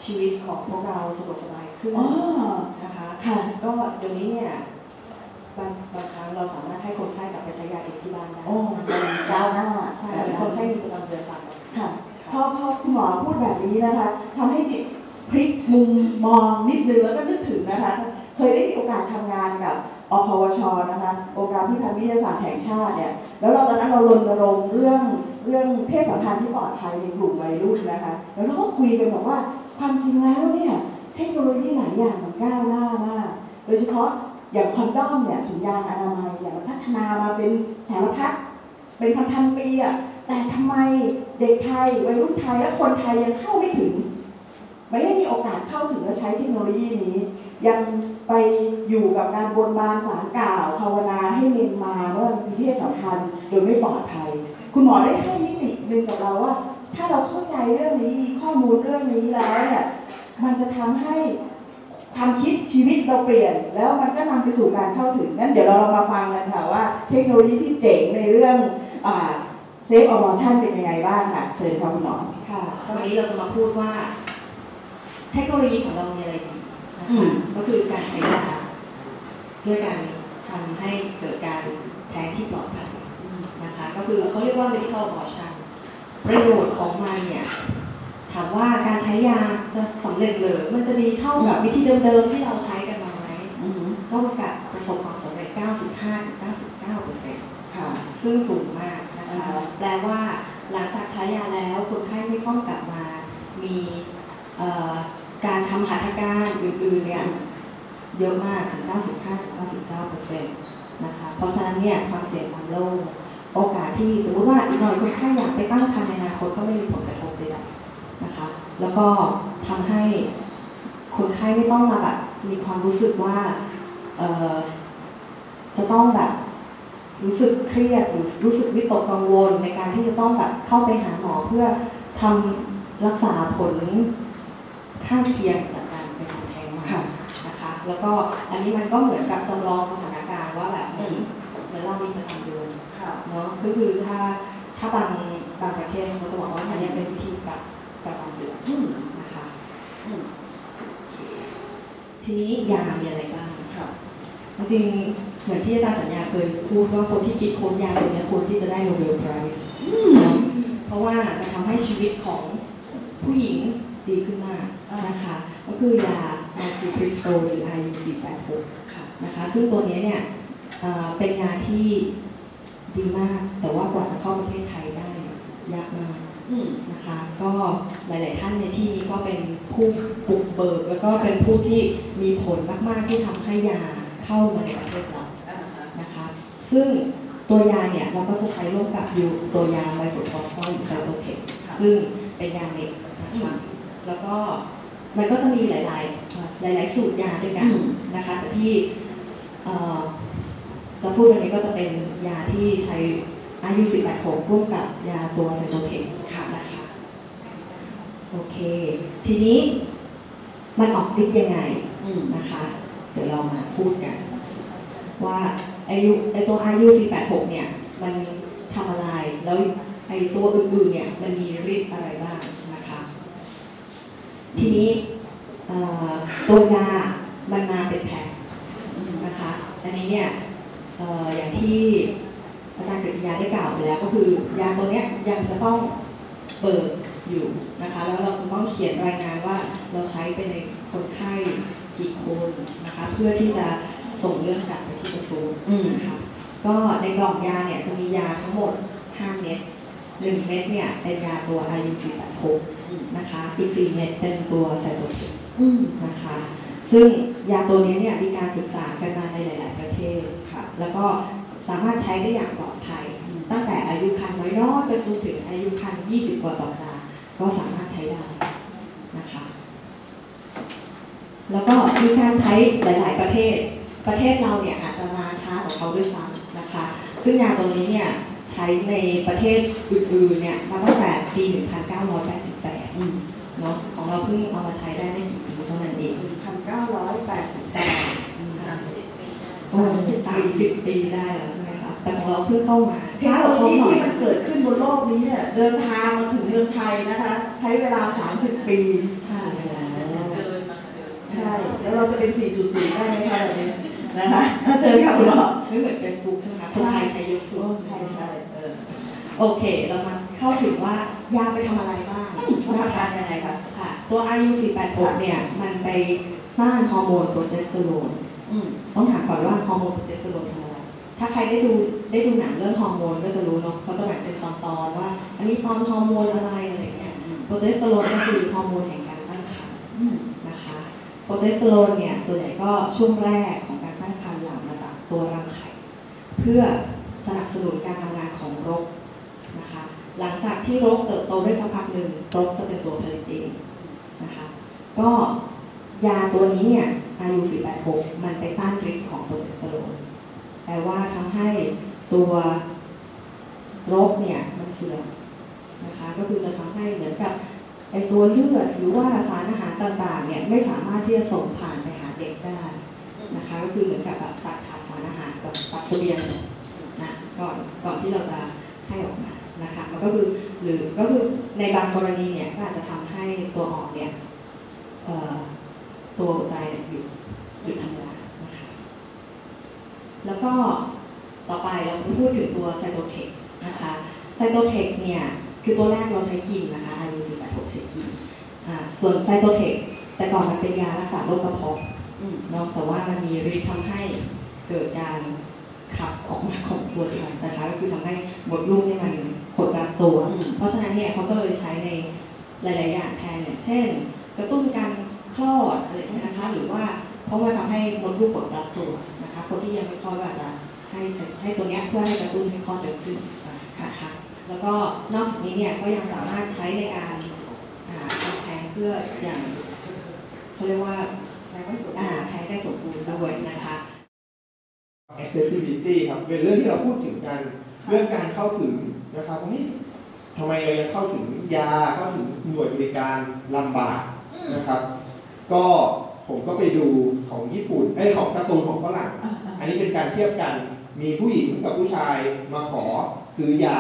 ชีวิตของพวกเราสะดวกสบายขึ้นนะคะก็เดี๋ยวนี้เนี่ย บางบางครั้งเราสามารถให้คนไข้กลับไปใช้ยาเองที่บ้านได้โอ้ก้าวหน้าใช่คนไข้มีประจำเดือนค่ะค่ะพอพอคุณหมอพูดแบบนี้นะคะทำให้จิตพลิกมุมมองนิดนึงแล้วก็นึกถึงนะคะ เคยได้มีโอกาสทำงานกับอพวชนะคะองค์การพิพันธ์วิทยาศาสตร์แห่งชาติเนี่ยแล้วเราตอนนั้นเรารณรงค์เรื่องเรื่องเพศสัมพันธ์ที่ปลอดภัยในกลุ่มวัยรุ่นนะคะ แล้วเราก็คุยกันบอกว่าความจริงแล้วเนี่ยเทคโนโลยีหลายอย่างมันก้าวหน้ามาก โดยเฉพาะ อย่างคอนดอมเนี่ยถุงยางอนามัยเนี่ยมันพัฒนามาเป็นสารพัดเป็นพันๆปีอะแต่ทำไมเด็กไทยวัยรุ่นไทยและคนไทยยังเข้าไม่ถึง ไม่ได้มีโอกาสเข้าถึงและใช้เทคโนโลยีนี้ ยังไปอยู่กับการบนบานสารกล่าวภาวนาให้เมนมาเมื่อมีเพศสัมพันธ์โดยไม่ปลอดภัย คุณหมอได้ให้มิติหนึ่งกับเราว่า ถ้าเราเข้าใจเรื่องนี้มีข้อมูลเรื่องนี้แล้วเนี่ยมันจะทำให้ ความคิดชีวิตเราเปลี่ยน แล้วมันก็นำไปสู่การเข้าถึงนั้นเดี๋ยวเราลองมาฟังกันค่ะว่าเทคโนโลยีที่เจ๋งในเรื่องเซฟออมอชั่นเป็นยังไงบ้างค่ะเชิญครับคุณหมอค่ะวันนี้เราจะมาพูดว่า เทคโนโลยีของเรามีอะไรดีนะคะก็คือการใช้ยาด้วยการทำให้เกิดการแท้งที่ปลอดภัยนะคะ ก็คือเขาเรียกว่า medical abortion ประโยชน์ของมันเนี่ย ถามว่าการใช้ยาจะสำเร็จเลยมันจะดีเท่ากับวิธีเดิมๆที่เราใช้กันมาไหมก็ประกาศประสบความสำเร็จ 95-99เปอร์เซ็นต์ซึ่งสูงมากนะคะแปลว่าหลังจากใช้ยาแล้วคนไข้ไม่ต้องกลับมา มีการทำหัตถการอื่นๆเนี่ยเยอะมากถึง 95-99%นะคะเพราะฉะนั้นเนี่ยความเสี่ยงความโรคโอกาสที่สมมติว่าอีกหน่อยคนไข้อยากไปตั้งครรภ์ในอนาคตก็ไม่มีผลกระทบใดๆ นะคะ แล้วก็ทำให้คนไข้ไม่ต้องมาแบบมีความรู้สึกว่าจะต้องแบบรู้สึกเครียดหรือรู้สึกวิตกกังวลในการที่จะต้องแบบเข้าไปหาหมอเพื่อทำรักษาผลข้างเคียงจากการเป็นแท้งมานะคะ แล้วก็อันนี้มันก็เหมือนกับจำลองสถานการณ์ว่าแบบเหมือนเหมือนเรามีประจำเดือนเนาะก็คือถ้าถ้าบางบางประเทศเขาจะบอกว่าอันนี้เป็นวิธีแบบ ประจำเดือนนะคะทีนี้ยามีอะไรบ้างจริงเหมือนที่อาจารย์สัญญาเคยพูดว่าคนที่คิดค้นยาตัวนี้ควรที่จะได้โนเบลไพรส์เพราะว่ามันทำให้ชีวิตของผู้หญิงดีขึ้นมากนะคะก็คือยามาคิพริสโตหรือ IU486 นะคะซึ่งตัวนี้เนี่ยเป็นยาที่ดีมาก แต่ว่ากว่าจะเข้าประเทศไทยได้ยากมาก นะคะ ก็หลาย ๆ ท่านในที่นี้ก็เป็นผู้บุกเบิก แล้วก็เป็นผู้ที่มีผลมาก ๆ ที่ทำให้ยาเข้ามาในประเทศเรานะคะ ซึ่งตัวยาเนี่ยเราก็จะใช้ร่วมกับยูตัวยา misoprostol Cytotec ซึ่งเป็นยาเม็ดนะคะแล้วก็มันก็จะมีหลาย ๆ หลาย ๆ สูตรยาด้วยกันนะคะ แต่ที่จะพูดอันนี้ก็จะเป็นยาที่ใช้อายุ18หกร่วมกับยาตัวไซโตเทคนะคะ โอเค ทีนี้มันออกฤทธิ์ยังไงนะคะ เดี๋ยวเรามาพูดกัน ว่าอายุไอตัวอายุ486 เนี่ยมันทำอะไรแล้วไอตัวอื่นๆเนี่ยมันมีฤทธิ์อะไรบ้างนะคะ ทีนี้ตัวยามันมาเป็นแพ็คนะคะอันนี้เนี่ยอย่างที่อาจารย์กฤษยาได้กล่าวไปแล้วก็คือยาตัวนี้ยังจะต้องเปิด อยู่นะคะแล้วเราจะต้องเขียนรายงานว่าเราใช้เป็นในคนไข้กี่คนนะคะเพื่อที่จะส่งเรื่องกลับไปที่กระทรวงนะคะก็ในกล่องยาเนี่ยจะมียาทั้งหมด 5 เม็ด1เม็ดเนี่ยเป็นยาตัวอายุ486นะคะอีก 4 เม็ดเป็นตัวไซโตทินนะคะซึ่งยาตัวนี้เนี่ยมีการศึกษากันมาในหลาย ๆ ประเทศค่ะแล้วก็สามารถใช้ได้อย่างปลอดภัย ตั้งแต่อายุคันน้อยๆไปจนถึงอายุคัน20 กว่าสัปดาห์ ก็สามารถใช้ได้นะคะ แล้วก็มีการใช้หลาย ๆ ประเทศ ประเทศเราเนี่ยอาจจะมาช้ากว่าเขาด้วยซ้ำนะคะ ซึ่งยาตัวนี้เนี่ยใช้ในประเทศอื่น ๆ เนี่ยมาตั้งแต่ปี 1988เนาะของเราเพิ่งเอามาใช้ได้ไม่กี่ปีเท่านั้นเอง 1988สามสิบปีได้แล้วใช่ไหมคะ แต่ของเราเพิ่งเข้ามา เทคโนโลยีที่มันเกิดขึ้นบนโลกนี้เนี่ยเดินทางมาถึงเมืองไทยนะคะ ใช้เวลา 30 ปีใช่ใช่แล้วเราจะเป็น 4.0 ได้ไหมคะแบบนี้นะคะเชิญค่ะคุณหมอไม่เหมือน Facebook ใช่ไหมคะคนไทยใช้เยอะสุดใช่ใช่โอเคเรามาเข้าถึงว่ายาไปทำอะไรบ้างทำงานยังไงคะค่ะ ตัว RU486 เนี่ยมันไปต้านฮอร์โมนโปรเจสเตอโรนต้องถามก่อนว่าฮอร์โมนโปรเจสเตอโรนทำไร ถ้าใครได้ดูได้ดูหนังเรื่องฮอร์โมนก็จะรู้เนาะเขาจะแบ่งเป็นตอนๆว่า อันนี้ตอนฮอร์โมนอะไรอะไรเงี้ยโปรเจสเตอโรนก็คือฮอร์โมนแห่งการตั้งครรภ์นะคะโปรเจสเตอโรนเนี่ยส่วนใหญ่ก็ช่วงแรกของการตั้งครรภ์หลั่งมาจากตัวรังไข่เพื่อสนับสนุนการทำงานของรกนะคะหลังจากที่รกเติบโตได้สักพักหนึ่งรกจะเป็นตัวผลิตเองนะคะก็ยาตัวนี้เนี่ยอายุ486มันไปต้านฤทธิ์ของโปรเจสเตอโรน แปลว่าทำให้ตัวรคเนี่ยมันเสื่อมนะคะก็คือจะทำให้เหมือนกับไอตัวเลือดหรือว่าสารอาหารต่างๆเนี่ยไม่สามารถที่จะส่งผ่านไปหาเด็กได้นะคะก็คือเหมือนกับแบบตัดขาดสารอาหารกับตัดเสบียงนะก่อนก่อนที่เราจะให้ออกมานะคะมันก็คือหรือก็คือในบางกรณีเนี่ยก็อาจจะทำให้ตัวออกเนี่ยตัวใจหยุดหยุดทำ แล้วก็ต่อไปเราพูดถึงตัวไซโตเทคนะคะไซโตเทคเนี่ยคือตัวแรกเราใช้กินนะคะอายุ4 8 6ใช้กินส่วนไซโตเทคแต่ก่อนมันเป็นยารักษาโรคกระเพาะเนาะแต่ว่ามันมีฤทธิ์ทำให้เกิดการขับออกมาของตัวเองนะคะก็คือทำให้บดลูกเนี่ยมันหดรัดตัว เพราะฉะนั้นเนี่ยเขาก็เลยใช้ในหลาย ๆ อย่างแทนอย่างเช่น กระตุ้นการคลอดอะไรนะคะหรือว่า เพราะว่าทำให้มดลูกกดรับตัวนะคะคนที่ยังไม่คลอดก็อาจจะให้ให้ตัวนี้เพื่อให้กระตุ้นให้คลอดเร็วขึ้นนะคะแล้วก็นอกจากนี้เนี่ยก็ยังสามารถใช้ในการทำแท้งเพื่ออย่างเขาเรียกว่าแท้งได้สมบูรณ์แท้งได้สมบูรณ์ด้วยนะคะ accessibility ครับเป็นเรื่องที่เราพูดถึงกันเรื่องการเข้าถึงนะครับว่าทำไมเรายังเข้าถึงยาเข้าถึงหน่วยบริการลำบากนะครับ ก็ ผมก็ไปดูของญี่ปุ่นไอ้ของการ์ตูนของฝรั่ง อันนี้เป็นการเทียบกัน มีผู้หญิงกับผู้ชายมาขอซื้อยา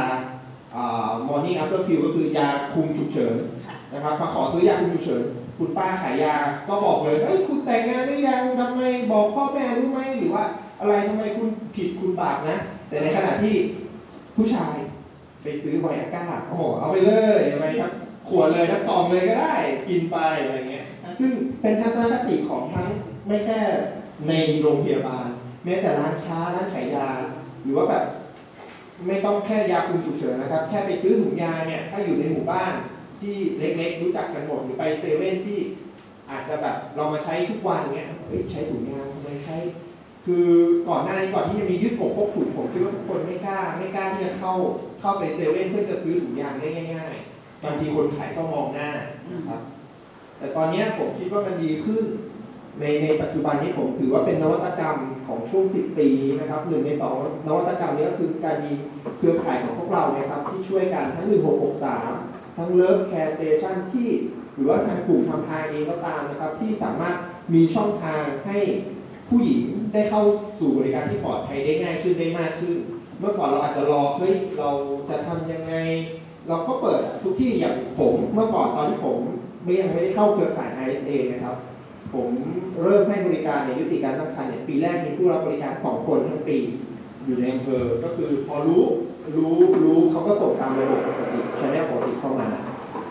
morning after pill ก็คือยาคุมฉุกเฉินนะครับ มาขอซื้อยาคุมฉุกเฉิน คุณป้าขายยา ก็บอกเลยเฮ้ย คุณแต่งงานหรือยังทำไมบอกพ่อแม่รู้ไหมหรือว่าอะไรทำไมคุณผิดคุณบาปนะ แต่ในขณะที่ผู้ชายไปซื้อไวอาก้าโอ้โหเอาไปเลยไปทั้งขวดเลยทั้งกล่องเลยก็ได้ กินไปอะไรเงี้ย ซึ่งเป็นทัศนคติของทั้งไม่แค่ในโรงพยาบาล แม้แต่ร้านค้าร้านขายยา หรือว่าแบบไม่ต้องแค่ยาคุมฉุกเฉินนะครับ แค่ไปซื้อถุงยาเนี่ยถ้าอยู่ในหมู่บ้านที่เล็กๆ รู้จักกันหมดหรือไปเซเว่นที่อาจจะแบบเรามาใช้ทุกวันเนี่ยเอ้ยใช้ถุงยาทำไมใช้ คือก่อนหน้านี้ก่อนที่จะมียึดกพวกถุงผมคิดว่าทุกคนไม่กล้าไม่กล้าที่จะเข้าเข้าไปเซเว่นเพื่อจะซื้อถุงยางได้ง่าย ๆ บางทีคนขายก็มองหน้านะครับ แต่ตอนนี้ผมคิดว่ามันดีขึ้น ในในปัจจุบันนี้ผมถือว่าเป็นนวัตกรรมของช่วง 10 ปีนะครับหนึ่งในสองนวัตกรรมนี้ก็คือการมีเครือข่ายของพวกเราเนี่ยครับ ที่ช่วยกันทั้ง 1663 ทั้ง Lovecare Station ที่หรือว่าทางกลุ่มทำทางเองก็ตามนะครับ ที่สามารถมีช่องทางให้ผู้หญิงได้เข้าสู่บริการที่ปลอดภัยได้ง่ายขึ้นได้มากขึ้น เมื่อก่อนเราอาจจะรอเฮ้ยเราจะทำยังไง เราก็เปิดทุกที่อย่างผมเมื่อก่อนตอนที่ผม ไม่ยังไม่ได้เข้าเครือข่าย ISA นะครับ ผมเริ่มให้บริการในยุติการตั้งครรภ์เนี่ยปีแรกมีผู้รับบริการสองคนทั้งปี อยู่ในอำเภอ ก็คือพอรู้รู้รู้เขาก็ส่งตามระบบปกติชแนลปกติเข้ามา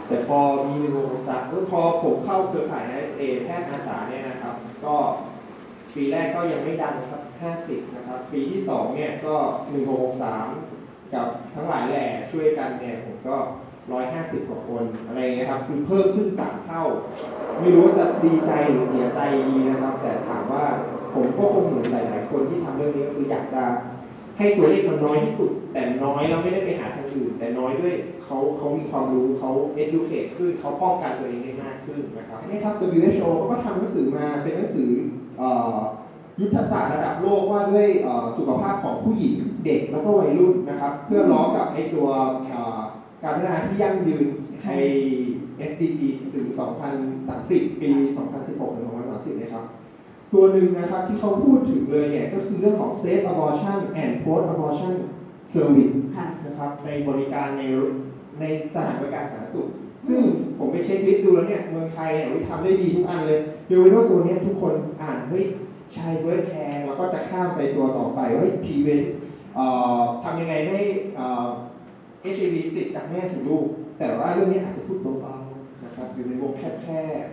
แต่พอมีในโรงพยาบาลพอผมเข้าเครือข่าย ISA แพทย์อาสาเนี่ยนะครับ ก็ปีแรกก็ยังไม่ดังครับ 50 นะครับ ปีที่ 2 เนี่ยก็ 1663 กับทั้งหลายแหล่ช่วยกันเนี่ยผมก็ 150กว่าคนอะไรเงี้ยครับคือเพิ่มขึ้น 3 เท่า ไม่รู้ว่าจะดีใจหรือเสียใจดีนะครับ แต่ถามว่าผมก็คงเหมือนหลาย ๆ คนที่ทำเรื่องนี้คืออยากจะให้ตัวเลขมันน้อยที่สุด แต่น้อยเราไม่ได้ไปหาทางอื่น แต่น้อยด้วยเขาเขามีความรู้เขา educate ขึ้นเขาป้องกันตัวเองได้มากขึ้นนะครับนี่ครับ WHO เขาก็ทำหนังสือมาเป็นหนังสือยุทธศาสตร์ระดับโลกว่าด้วยสุขภาพของผู้หญิงเด็กแล้วก็วัยรุ่นนะครับ เพื่อล้อกับไอ้ตัว การพัฒนาที่ยั่งยืนใน SDG ถึง 2030 ปี 2016 ถึง 2030 นะครับ ตัวหนึ่งนะครับที่เขาพูดถึงเลยเนี่ย ก็คือเรื่องของ safe abortion and post abortion service นะครับ ในบริการในในสถานบริการสาธารณสุข ซึ่งผมไปเช็คลิสต์ดูแล้วเนี่ย เมืองไทยเนี่ยทำได้ดีทุกอันเลยโดยว่าตัวนี้ทุกคนอ่านเฮ้ยชายเบิร์ดแคร์แล้วก็จะข้ามไปตัวต่อไปว่าพีเวนทำยังไงไม่ เอชไอวีติดจากแม่สู่ลูก แต่ว่าเรื่องนี้อาจจะพูดเบาๆนะครับอยู่ในวงแคบ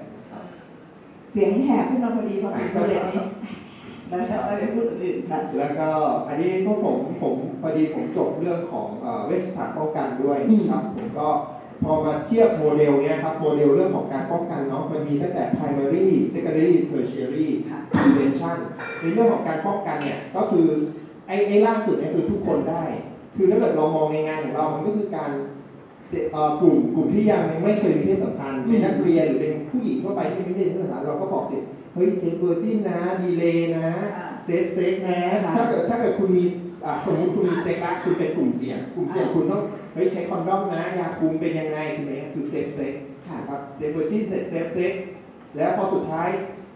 ๆเสียงแหบขึ้นมาพอดีพอถึงประเด็นนี้แล้วก็ไปพูดอื่นค่ะแล้วก็อันนี้พวกผมผมพอดีผมจบเรื่องของเวชศาสตร์ป้องกันด้วยครับผมก็พอมาเทียบโมเดลเนี้ยครับโมเดลเรื่องของการป้องกันเนาะมันมีตั้งแต่ primary secondary tertiary prevention ในเรื่องของการป้องกันเนี่ยก็คือไอ้ไอ้ล่าสุดเนี่ยคือทุกคนได้ คือถ้าเกิดเรามองในงานของเรา มันก็คือการกลุ่มกลุ่มที่ยังไม่เคยมีเพศสัมพันธ์เป็นนักเรียนหรือเป็นผู้หญิงทั่วไปที่ไม่มีเพศสัมพันธ์เราก็บอกสิเฮ้ย safe virgin นะดีเลยนะ safe safe นะถ้าเกิดถ้าเกิดคุณมีสมมติคุณมีเซ็กซ์คุณเป็นกลุ่มเสี่ยงกลุ่มเสี่ยงคุณต้องเฮ้ยใช้ condom นะ ยาคุมเป็นยังไงคือไหนคือ safe sex ครับ safe virgin เสร็จ safe sex แล้วพอสุดท้าย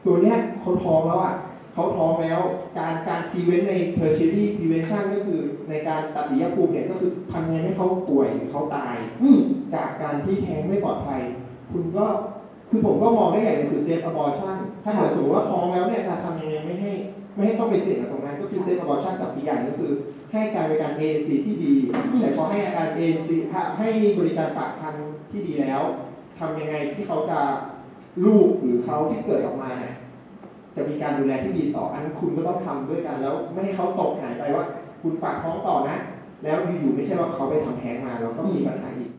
ตัวเนี้ยเขาท้องแล้วอะเขาท้องแล้วการการ prevent ใน tertiary prevention ก็คือ ในการตัดหลียภูมิเนี่ยก็คือทำยังไงให้เขาป่วยหรือเขาตายจากการที่แท้งไม่ปลอดภัย คุณก็คือผมก็มองได้อย่างนึงคือ safe abortion ถ้าเกิดสมมติว่าท้องแล้วเนี่ยจะทำยังไงไม่ให้ไม่ให้ต้องไปเสี่ยงกับตรงนั้น ก็คือเซฟอบอร์ชันกับอีกอย่างก็คือ ให้การบริการ ANC ที่ดี แต่พอให้อาการ ANC ให้บริการฝากคันที่ดีแล้วทำยังไงที่เขาจะลูกหรือเขาที่เกิดออกมาเนี่ยจะมีการดูแลที่ดีต่ออันนั้นคุณก็ต้องทำด้วยกันแล้ว ไม่ให้เขาตกหายไปว่า คุณฝากท้องต่อนะ แล้วอยู่ๆไม่ใช่ว่าเขาไปทำแท้งมาเราก็มีปัญหาอีก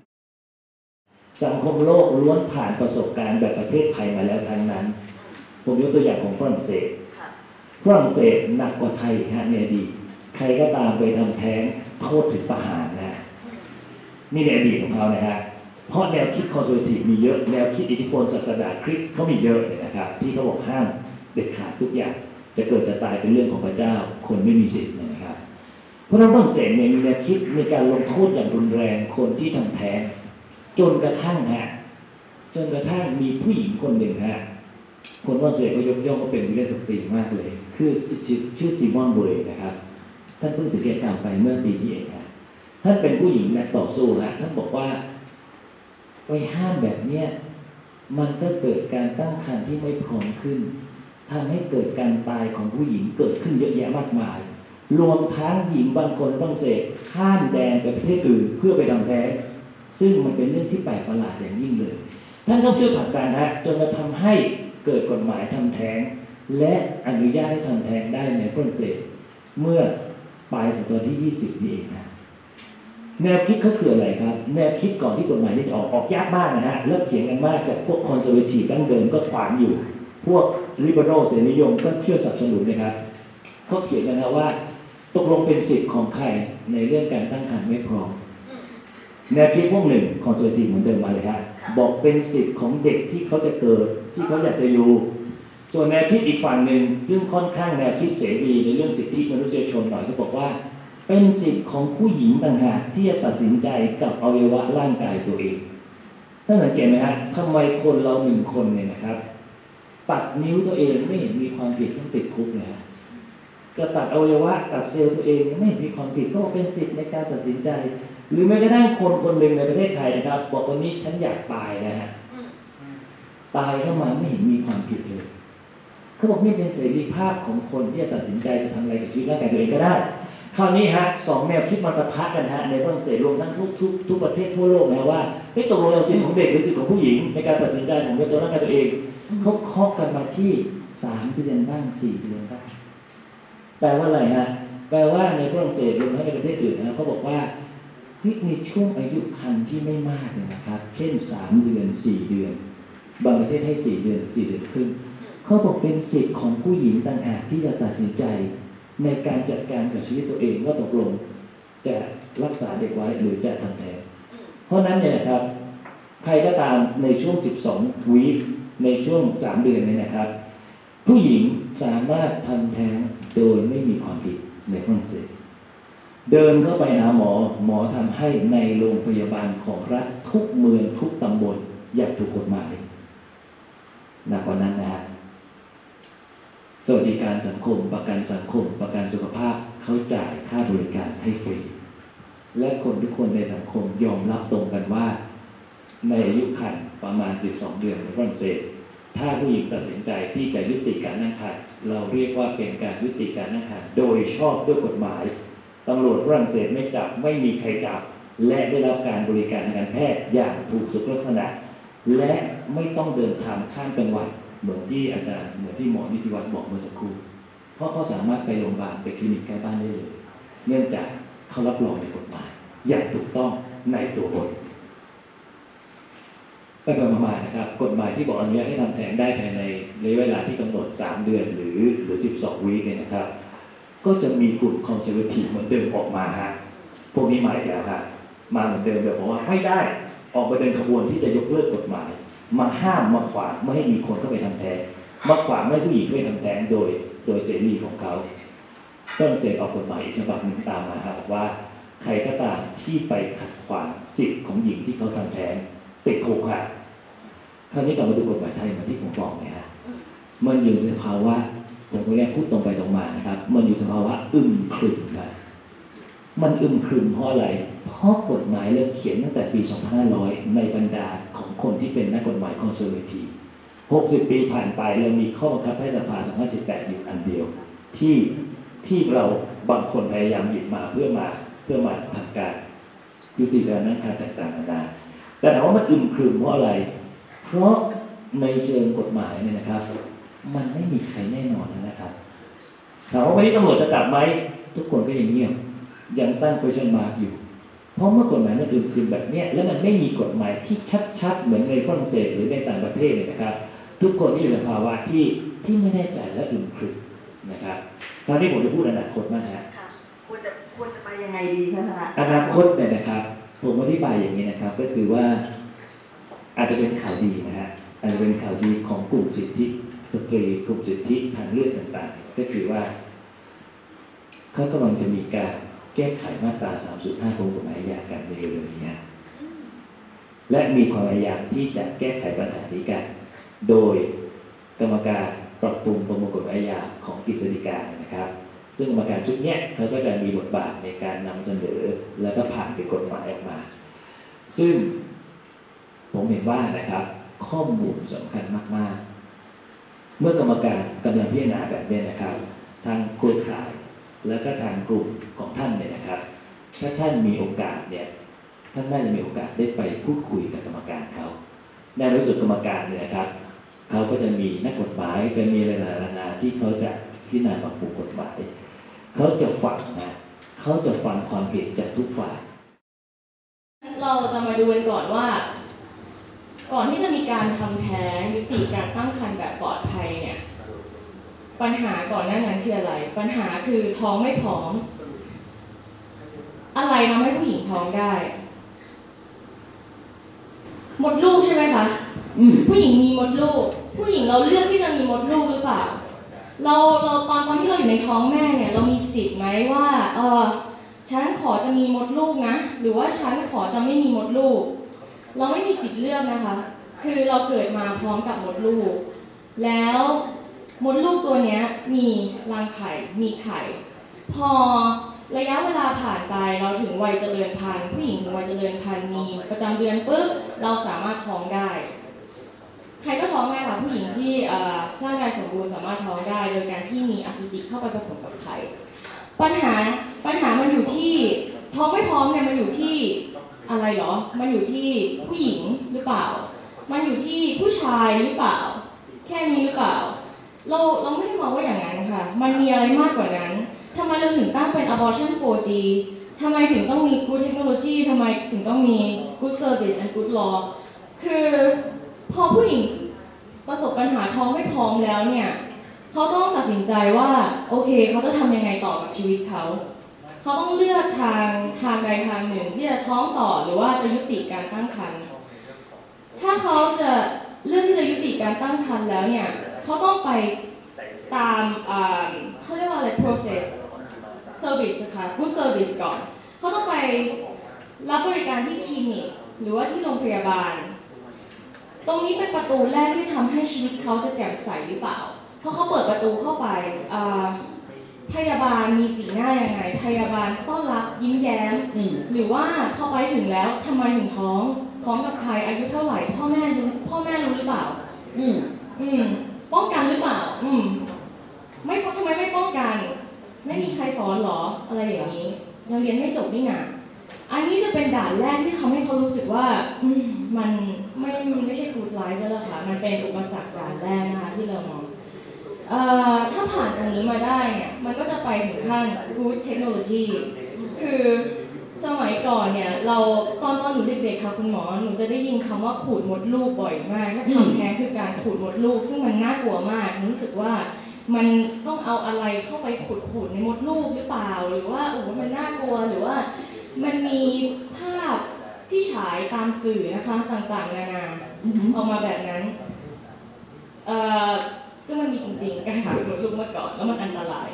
สังคมโลกล้วนผ่านประสบการณ์แบบประเทศไทยมาแล้วทั้งนั้น ผมยกตัวอย่างของฝรั่งเศสฝรั่งเศสหนักกว่าไทยฮะในอดีตใครก็ตามไปทำแท้งโทษถึงประหารนะนี่ในอดีตของเขานะฮะเพราะแนวคิด conservative มีเยอะแนวคิดอิทธิพลศาสนาคริสต์เขามีเยอะเลยนะครับที่เขาบอกห้ามเด็ดขาดทุกอย่าง จะเกิดจะตายเป็นเรื่องของพระเจ้า คนไม่มีสิทธิ์นะครับ เพราะนั้นฝรั่งเศสเนี่ยมีแนวคิดในการลงโทษอย่างรุนแรงคนที่ทำแท้งจนกระทั่งฮะจนกระทั่งมีผู้หญิงคนหนึ่งฮะคนว่าเสียก็ยกย่องก็เป็นวิเลสตรีมากเลย คือชื่อซีมอนบุเรนะครับ ท่านเพิ่งถึงแก่กรรมไปเมื่อปีที่เองฮะท่านเป็นผู้หญิงนักต่อสู้ฮะท่านบอกว่าไปห้ามแบบเนี้ยมันก็เกิดการตั้งครรภ์ที่ไม่พร้อมขึ้นทำให้เกิดการตายของผู้หญิงเกิดขึ้นเยอะแยะมากมาย รวมทั้งหญิงบางคนบางเศษข้ามแดนไปประเทศอื่นเพื่อไปทำแท้งซึ่งมันเป็นเรื่องที่แปลกประหลาดอย่างยิ่งเลย ท่านต้องช่วยผลักดันฮะจนมาทำให้เกิดกฎหมายทำแท้ง และอนุญาตให้ทำแท้งได้ในฝรั่งเศส เมื่อปลายศตวรรษที่ 20 นี่เองนะแนวคิดเขาคืออะไรครับ แนวคิดก่อนที่กฎหมายนี้จะออกออกยากมากนะฮะเลิกเถียงกันมากจากพวกคอนเซอร์เวทีฟดั้งเดิมก็ขวางอยู่ พวกริเบโรเสรีนิยมก็เชื่อสนับสนุนนะครับเขาเถียงกันนะว่า ตกลงเป็นสิทธิ์ของใครในเรื่องการตั้งครรภ์ไม่พร้อมแนวคิดพวกหนึ่ง conservative เหมือนเดิมมาเลยฮะบอกเป็นสิทธิ์ของเด็กที่เขาจะเกิดที่เขาอยากจะอยู่ส่วนแนวคิดอีกฝั่งหนึ่งซึ่งค่อนข้างแนวคิดเสรีในเรื่องสิทธิมนุษยชนหน่อยก็บอกว่า เป็นสิทธิ์ของผู้หญิงต่างหากที่จะตัดสินใจกับอวัยวะร่างกายตัวเองท่านสังเกตไหมฮะทำไมคนเราหนึ่งคนเนี่ยนะครับ ตัดนิ้วตัวเองไม่เห็นมีความผิดต้องติดคุกเลย จะตัดอวัยวะตัดเซลล์ตัวเองไม่มีความผิดก็เป็นสิทธิ์ในการตัดสินใจ หรือแม้กระทั่งคนคนหนึ่งในประเทศไทยนะครับ บอกวันนี้ฉันอยากตายนะฮะตายเข้ามาไม่เห็นมีความผิดเลยเขาบอกนี่เป็นเสรีภาพของคนที่จะตัดสินใจจะทำอะไรกับชีวิตร่างกายตัวเองก็ได้คราวนี้ฮะสองแนวคิดมันปะทะกันฮะในฝรั่งเศสรวมทั้งทุกทุกทุกประเทศทั่วโลกนะว่าไม่ตกลงเอาสิทธิของเด็กหรือสิทธิของผู้หญิง ในการตัดสินใจของตัวร่างกายตัวเองเขาเคาะกันมาที่สามเดือนบ้างสี่เดือนบ้าง แปลว่าอะไรฮะแปลว่าในฝรั่งเศสรวมทั้งในประเทศอื่นนะเขาบอกว่าเฮ้ยในช่วงอายุคันที่ไม่มากเนี่ยนะครับ เช่นสามเดือนสี่เดือน บางประเทศให้สี่เดือนสี่เดือนครึ่งเขาบอกเป็นสิทธิ์ของผู้หญิงต่างหากที่จะตัดสินใจ ในการจัดการกับชีวิตตัวเองว่าตกลงจะรักษาเด็กไว้หรือจะทำแท้งเพราะนั้นเนี่ยนะครับ ใครก็ตามในช่วง 12วีคในช่วง 3 เดือนเนี่ยนะครับ ผู้หญิงสามารถทำแท้งโดยไม่มีความผิดในฝรั่งเศสเดินเข้าไปหาหมอหมอทำให้ในโรงพยาบาลของรัฐทุกเมืองทุกตำบลอย่างถูกกฎหมายหนักกว่านั้นนะฮะสวัสดิการสังคมประกันสังคม ประกันสุขภาพเขาจ่ายค่าบริการให้ฟรี และคนทุกคนในสังคมยอมรับตรงกันว่า ในอายุขันประมาณ 12 เดือนในฝรั่งเศส ถ้าผู้หญิงตัดสินใจที่จะยุติการนั่งขันเราเรียกว่าเป็นการยุติการนั่งขันโดยชอบด้วยกฎหมายตำรวจฝรั่งเศสไม่จับไม่มีใครจับ และได้รับการบริการทางการแพทย์อย่างถูกสุขลักษณะ และไม่ต้องเดินทางข้ามจังหวัดเหมือนที่อาจารย์เหมือนที่หมอนิติวัฒน์บอกเมื่อสักครู่เพราะเขาสามารถไปโรงพยาบาลไปคลินิกใกล้บ้านได้เลย เนื่องจากเขารับรองในกฎหมายอย่างถูกต้องในตัวบท ไปประมาณนะครับ กฎหมายที่บอกอนุญาตให้ทำแท้งได้ภายในระยะเวลาที่กำหนด 3 เดือนหรือหรือ 12 วีคเนี่ยนะครับ ก็จะมีกลุ่มคอนเซอร์เวทีฟเหมือนเดิมออกมาฮะพวกนี้มาอีกแล้วฮะมาเหมือนเดิมแบบบอกว่าไม่ได้ออกมาเดินขบวนที่จะยกเลิกกฎหมาย มาห้ามมาขวางไม่ให้มีคนเข้าไปทำแท้งมาขวางไม่ให้ผู้หญิงเข้าไปทำแท้งโดย โดยเสรีของเขาฝรั่งเศสออกกฎหมายฉบับหนึ่งตามมาครับว่าใครก็ตามที่ไปขัดขวางสิทธิ์ของหญิงที่เขาทำแท้งติดคุกค่ะ คราวนี้กลับมาดูกฎหมายไทยเหมือนที่ผมบอกไงฮะมันอยู่ในภาวะผมก็เรียกพูดตรงไปตรงมานะครับ มันอยู่ในภาวะอึมครึมครับมันอึมครึมเพราะอะไร เพราะกฎหมายเริ่มเขียนตั้งแต่ปี 2500 ในบรรดาของคนที่เป็นนักกฎหมายคอนเซอร์เวที60 ปีผ่านไปเรามีข้อบังคับให้สภา2518 อยู่อันเดียว ที่ที่เราบางคนพยายามหยิบมาเพื่อมาเพื่อมาทำการยุติการนั่งการต่างๆนานาแต่ถามว่ามันอึมครึมเพราะอะไร เพราะในเชิงกฎหมายเนี่ยนะครับ มันไม่มีใครแน่นอนนะครับถามว่าวันนี้ตำรวจจะจับไหมทุกคนก็ยังเงียบยังตั้ง question mark อยู่ เพราะเมื่อกฎหมายมันอึมครึมแบบนี้แล้วมันไม่มีกฎหมายที่ชัดๆ เหมือนในฝรั่งเศสหรือในต่างประเทศเลยนะครับ ทุกคนที่อยู่ในภาวะที่ที่ไม่แน่ใจและอึมครึมนะครับคราวนี้ผมจะพูดอนาคตมากฮะควรจะควรจะไปยังไงดีคะท่านอนาคตเนี่ยนะครับ ผมอธิบายอย่างนี้นะครับ ก็คือว่า อาจจะเป็นข่าวดีนะฮะอาจจะเป็นข่าวดีของกลุ่มสิทธิสตรีกลุ่มสิทธิทางเลือกต่างๆ ก็คือว่าเขากำลังจะมีการแก้ไขมาตรา 35 ของกฎหมายอาญากันในเร็วนี้และมีความพยายามที่จะแก้ไขปัญหานี้กัน โดยกรรมการปรับปรุงประมวลกฎหมายอาญาของกฤษฎีกานะครับ ซึ่งกรรมการชุดนี้เขาก็จะมีบทบาทในการนำเสนอ แล้วก็ผ่านเป็นกฎหมายออกมา ซึ่ง ผมเห็นว่านะครับ ข้อมูลสำคัญมาก ๆ เมื่อกรรมการกำลังพิจารณาแบบนี้นะครับ ทางโครข่ายแล้วก็ทางกลุ่มของท่านเนี่ยนะครับ ถ้าท่านมีโอกาสเนี่ยท่านน่าจะมีโอกาสได้ไปพูดคุยกับกรรมการเขาในรู้สึกกรรมการเนี่ยนะครับเขาก็จะมีนักกฎหมายจะมีหลายๆนาที่เขาจะพิจารณาปรับปรุงกฎหมายเขาจะฟังนะเขาจะฟังความเห็นจากทุกฝ่าย เราจะมาดูกันก่อนว่า ก่อนที่จะมีการทำแท้งยุติการตั้งครรภ์แบบปลอดภัยเนี่ยปัญหาก่อนหน้านั้นคืออะไร ปัญหาคือท้องไม่พร้อม อะไรทำให้ผู้หญิงท้องได้ มดลูกใช่ไหมคะผู้หญิงมีมดลูก ผู้หญิงเราเลือกที่จะมีมดลูกหรือเปล่า เราเราตอนตอนที่เราอยู่ในท้องแม่เนี่ย เรามีสิทธิ์ไหมว่าเออฉันขอจะมีมดลูกนะ หรือว่าฉันขอจะไม่มีมดลูก เราไม่มีสิทธิ์เลือกนะคะ คือเราเกิดมาพร้อมกับมดลูก แล้วมดลูกตัวนี้มีรังไข่ มีไข่ พอระยะเวลาผ่านไปเราถึงวัยเจริญพันธุ์ผู้หญิงถึงวัยเจริญพันธุ์มีประจำเดือนปุ๊บเราสามารถท้องได้ ใครก็ท้องได้ค่ะผู้หญิงที่ร่างกายสมบูรณ์สามารถท้องได้ โดยการที่มีอสุจิเข้าไปผสมกับไข่ปัญหาปัญหามันอยู่ที่ท้องไม่พร้อมเนี่ยมันอยู่ที่ อะไรหรอ มันอยู่ที่ผู้หญิงหรือเปล่า มันอยู่ที่ผู้ชายหรือเปล่า แค่นี้หรือเปล่า เราเราไม่ได้มองว่าอย่างนั้นค่ะ มันมีอะไรมากกว่านั้นทำไมเราถึงตั้งเป็น abortion 4G ทำไมถึงต้องมี good technology ทำไมถึงต้องมี good service and good law คือพอผู้หญิงประสบปัญหาท้องไม่พร้อมแล้วเนี่ย เขาต้องตัดสินใจว่า โอเค เขาจะทำยังไงต่อกับชีวิตเขา เขาต้องเลือกทางทางใดทางหนึ่งที่จะท้องต่อหรือว่าจะยุติการตั้งครรภ์ถ้าเขาจะเลือกที่จะยุติการตั้งครรภ์แล้วเนี่ยเขาต้องไปตามเขาเรียกว่าอะไร process service ค่ะ good service ก่อน เขาต้องไปรับบริการที่คลินิกหรือว่าที่โรงพยาบาล ตรงนี้เป็นประตูแรกที่ทำให้ชีวิตเขาจะแจ่มใสหรือเปล่า เพราะเขาเปิดประตูเข้าไป พยาบาลมีสีหน้ายังไง พยาบาลต้อนรับยิ้มแย้ม หรือว่าพอไปถึงแล้วทำไมถึงท้องท้องกับใครอายุเท่าไหร่พ่อแม่รู้พ่อแม่รู้หรือเปล่า อืมอืมป้องกันหรือเปล่า อืมไม่ทำไมไม่ป้องกัน ไม่มีใครสอนหรออะไรอย่างนี้ยังเรียนไม่จบนี่ไงอันนี้จะเป็นด่านแรกที่ทำให้เขารู้สึกว่ามันไม่ไม่ใช่กูดไลฟ์แล้วค่ะ มันเป็นอุปสรรคด่านแรกนะคะที่เรามอง ถ้าผ่านตรงนี้มาได้เนี่ย มันก็จะไปถึงขั้น good technology คือสมัยก่อนเนี่ย เราตอนตอนหนูเด็กๆค่ะคุณหมอหนูจะได้ยินคำว่าขูดมดลูกบ่อยมากถ้าทำแท้งคือการขูดมดลูก ซึ่งมันน่ากลัวมากรู้สึกว่ามันต้องเอาอะไรเข้าไปขุดขูดในมดลูกหรือเปล่า หรือว่าโอ้มันน่ากลัวหรือว่ามันมีภาพที่ฉายตามสื่อนะคะต่างๆนานาออกมาแบบนั้น ซึ่งมันมีจริงๆการขุดมดลูกมาก่อนแล้วมันอันตราย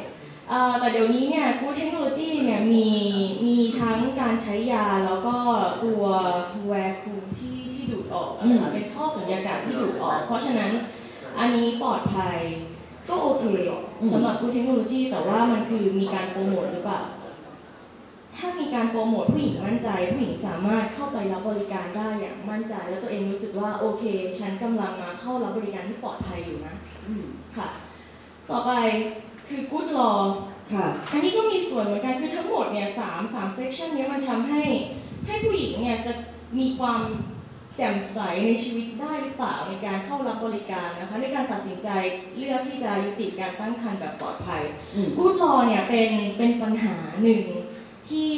แต่เดี๋ยวนี้เนี่ยกูเทคโนโลยีเนี่ยมีมีทั้งการใช้ยาแล้วก็ตัวแวร์คูที่ที่ดูดออกนะคะเป็นท่อสัญญากาศที่ดูดออก เพราะฉะนั้นอันนี้ปลอดภัยก็โอเคสำหรับกูเทคโนโลยีแต่ว่ามันคือมีการโปรโมทหรือเปล่า ถ้ามีการโปรโมทผู้หญิงมั่นใจ ผู้หญิงสามารถเข้าไปรับบริการได้อย่างมั่นใจ แล้วตัวเองรู้สึกว่าโอเค ฉันกำลังมาเข้ารับบริการที่ปลอดภัยอยู่นะค่ะ ต่อไปคือ good law ค่ะอันนี้ก็มีส่วนเหมือนกันคือทั้งหมดเนี่ยสามสามเซสชันนี้มันทำให้ให้ผู้หญิงเนี่ยจะมีความแจ่มใสในชีวิตได้หรือเปล่าในการเข้ารับบริการนะคะในการตัดสินใจเลือกที่จะยุติการตั้งครรภ์แบบปลอดภัยกูดลอเนี่ยเป็นเป็นปัญหาหนึ่ง ที่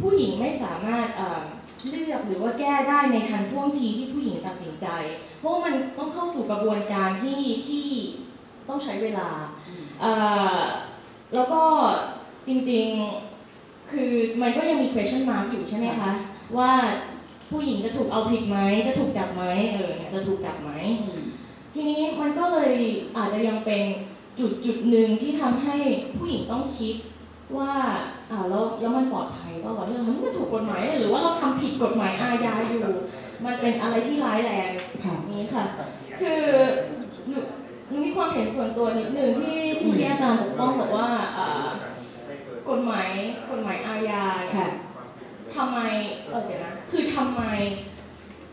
ผู้หญิงไม่สามารถเลือกหรือว่าแก้ได้ในทันท่วงทีที่ผู้หญิงตัดสินใจ เพราะมันต้องเข้าสู่กระบวนการที่ที่ต้องใช้เวลา แล้วก็จริงๆ คือมันก็ยังมี question mark อยู่ใช่ไหมคะ ว่าผู้หญิงจะถูกเอาผิดไหม จะถูกจับไหมเออเนี่ยจะถูกจับไหม ทีนี้มันก็เลยอาจจะยังเป็นจุดจุดหนึ่งที่ทำให้ผู้หญิงต้องคิด ว่าอ่าแล้วแล้วมันปลอดภัยป่าวะที่เราทำมันถูกกฎหมายหรือว่าเราทำผิดกฎหมายอาญาอยู่ มันเป็นอะไรที่ร้ายแรงนี้ค่ะ คือหนูมีความเห็นส่วนตัวนิดนึงที่ที่อาจารย์ปกป้องบอกว่ากฎหมายกฎหมายอาญาทำไมเออเดี๋ยวนะคือทำไม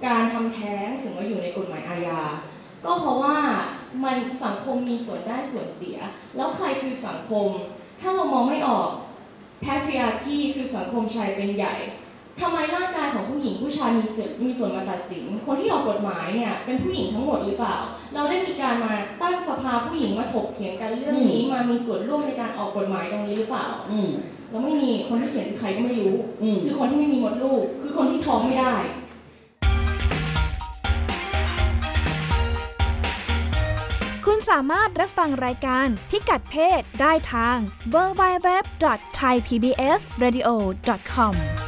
การทำแท้งถึงมาอยู่ในกฎหมายอาญาก็เพราะว่ามันสังคมมีส่วนได้ส่วนเสีย แล้วใครคือสังคม ถ้าเรามองไม่ออกแพทริอาคีคือสังคมชายเป็นใหญ่ทำไมร่างกายของผู้หญิงผู้ชายมีส่วนมีส่วนมาตัดสิน คนที่ออกกฎหมายเนี่ยเป็นผู้หญิงทั้งหมดหรือเปล่า เราได้มีการมาตั้งสภาผู้หญิงมาถกเถียงกันเรื่องนี้มามีส่วนร่วมในการออกกฎหมายตรงนี้หรือเปล่าเราไม่มีคนที่เขียนคือใครก็ไม่รู้ คือคนที่ไม่มีมดลูก คือคนที่ท้องไม่ได้ สามารถรับฟังรายการพิกัดเพศได้ทาง www.thaipbsradio.com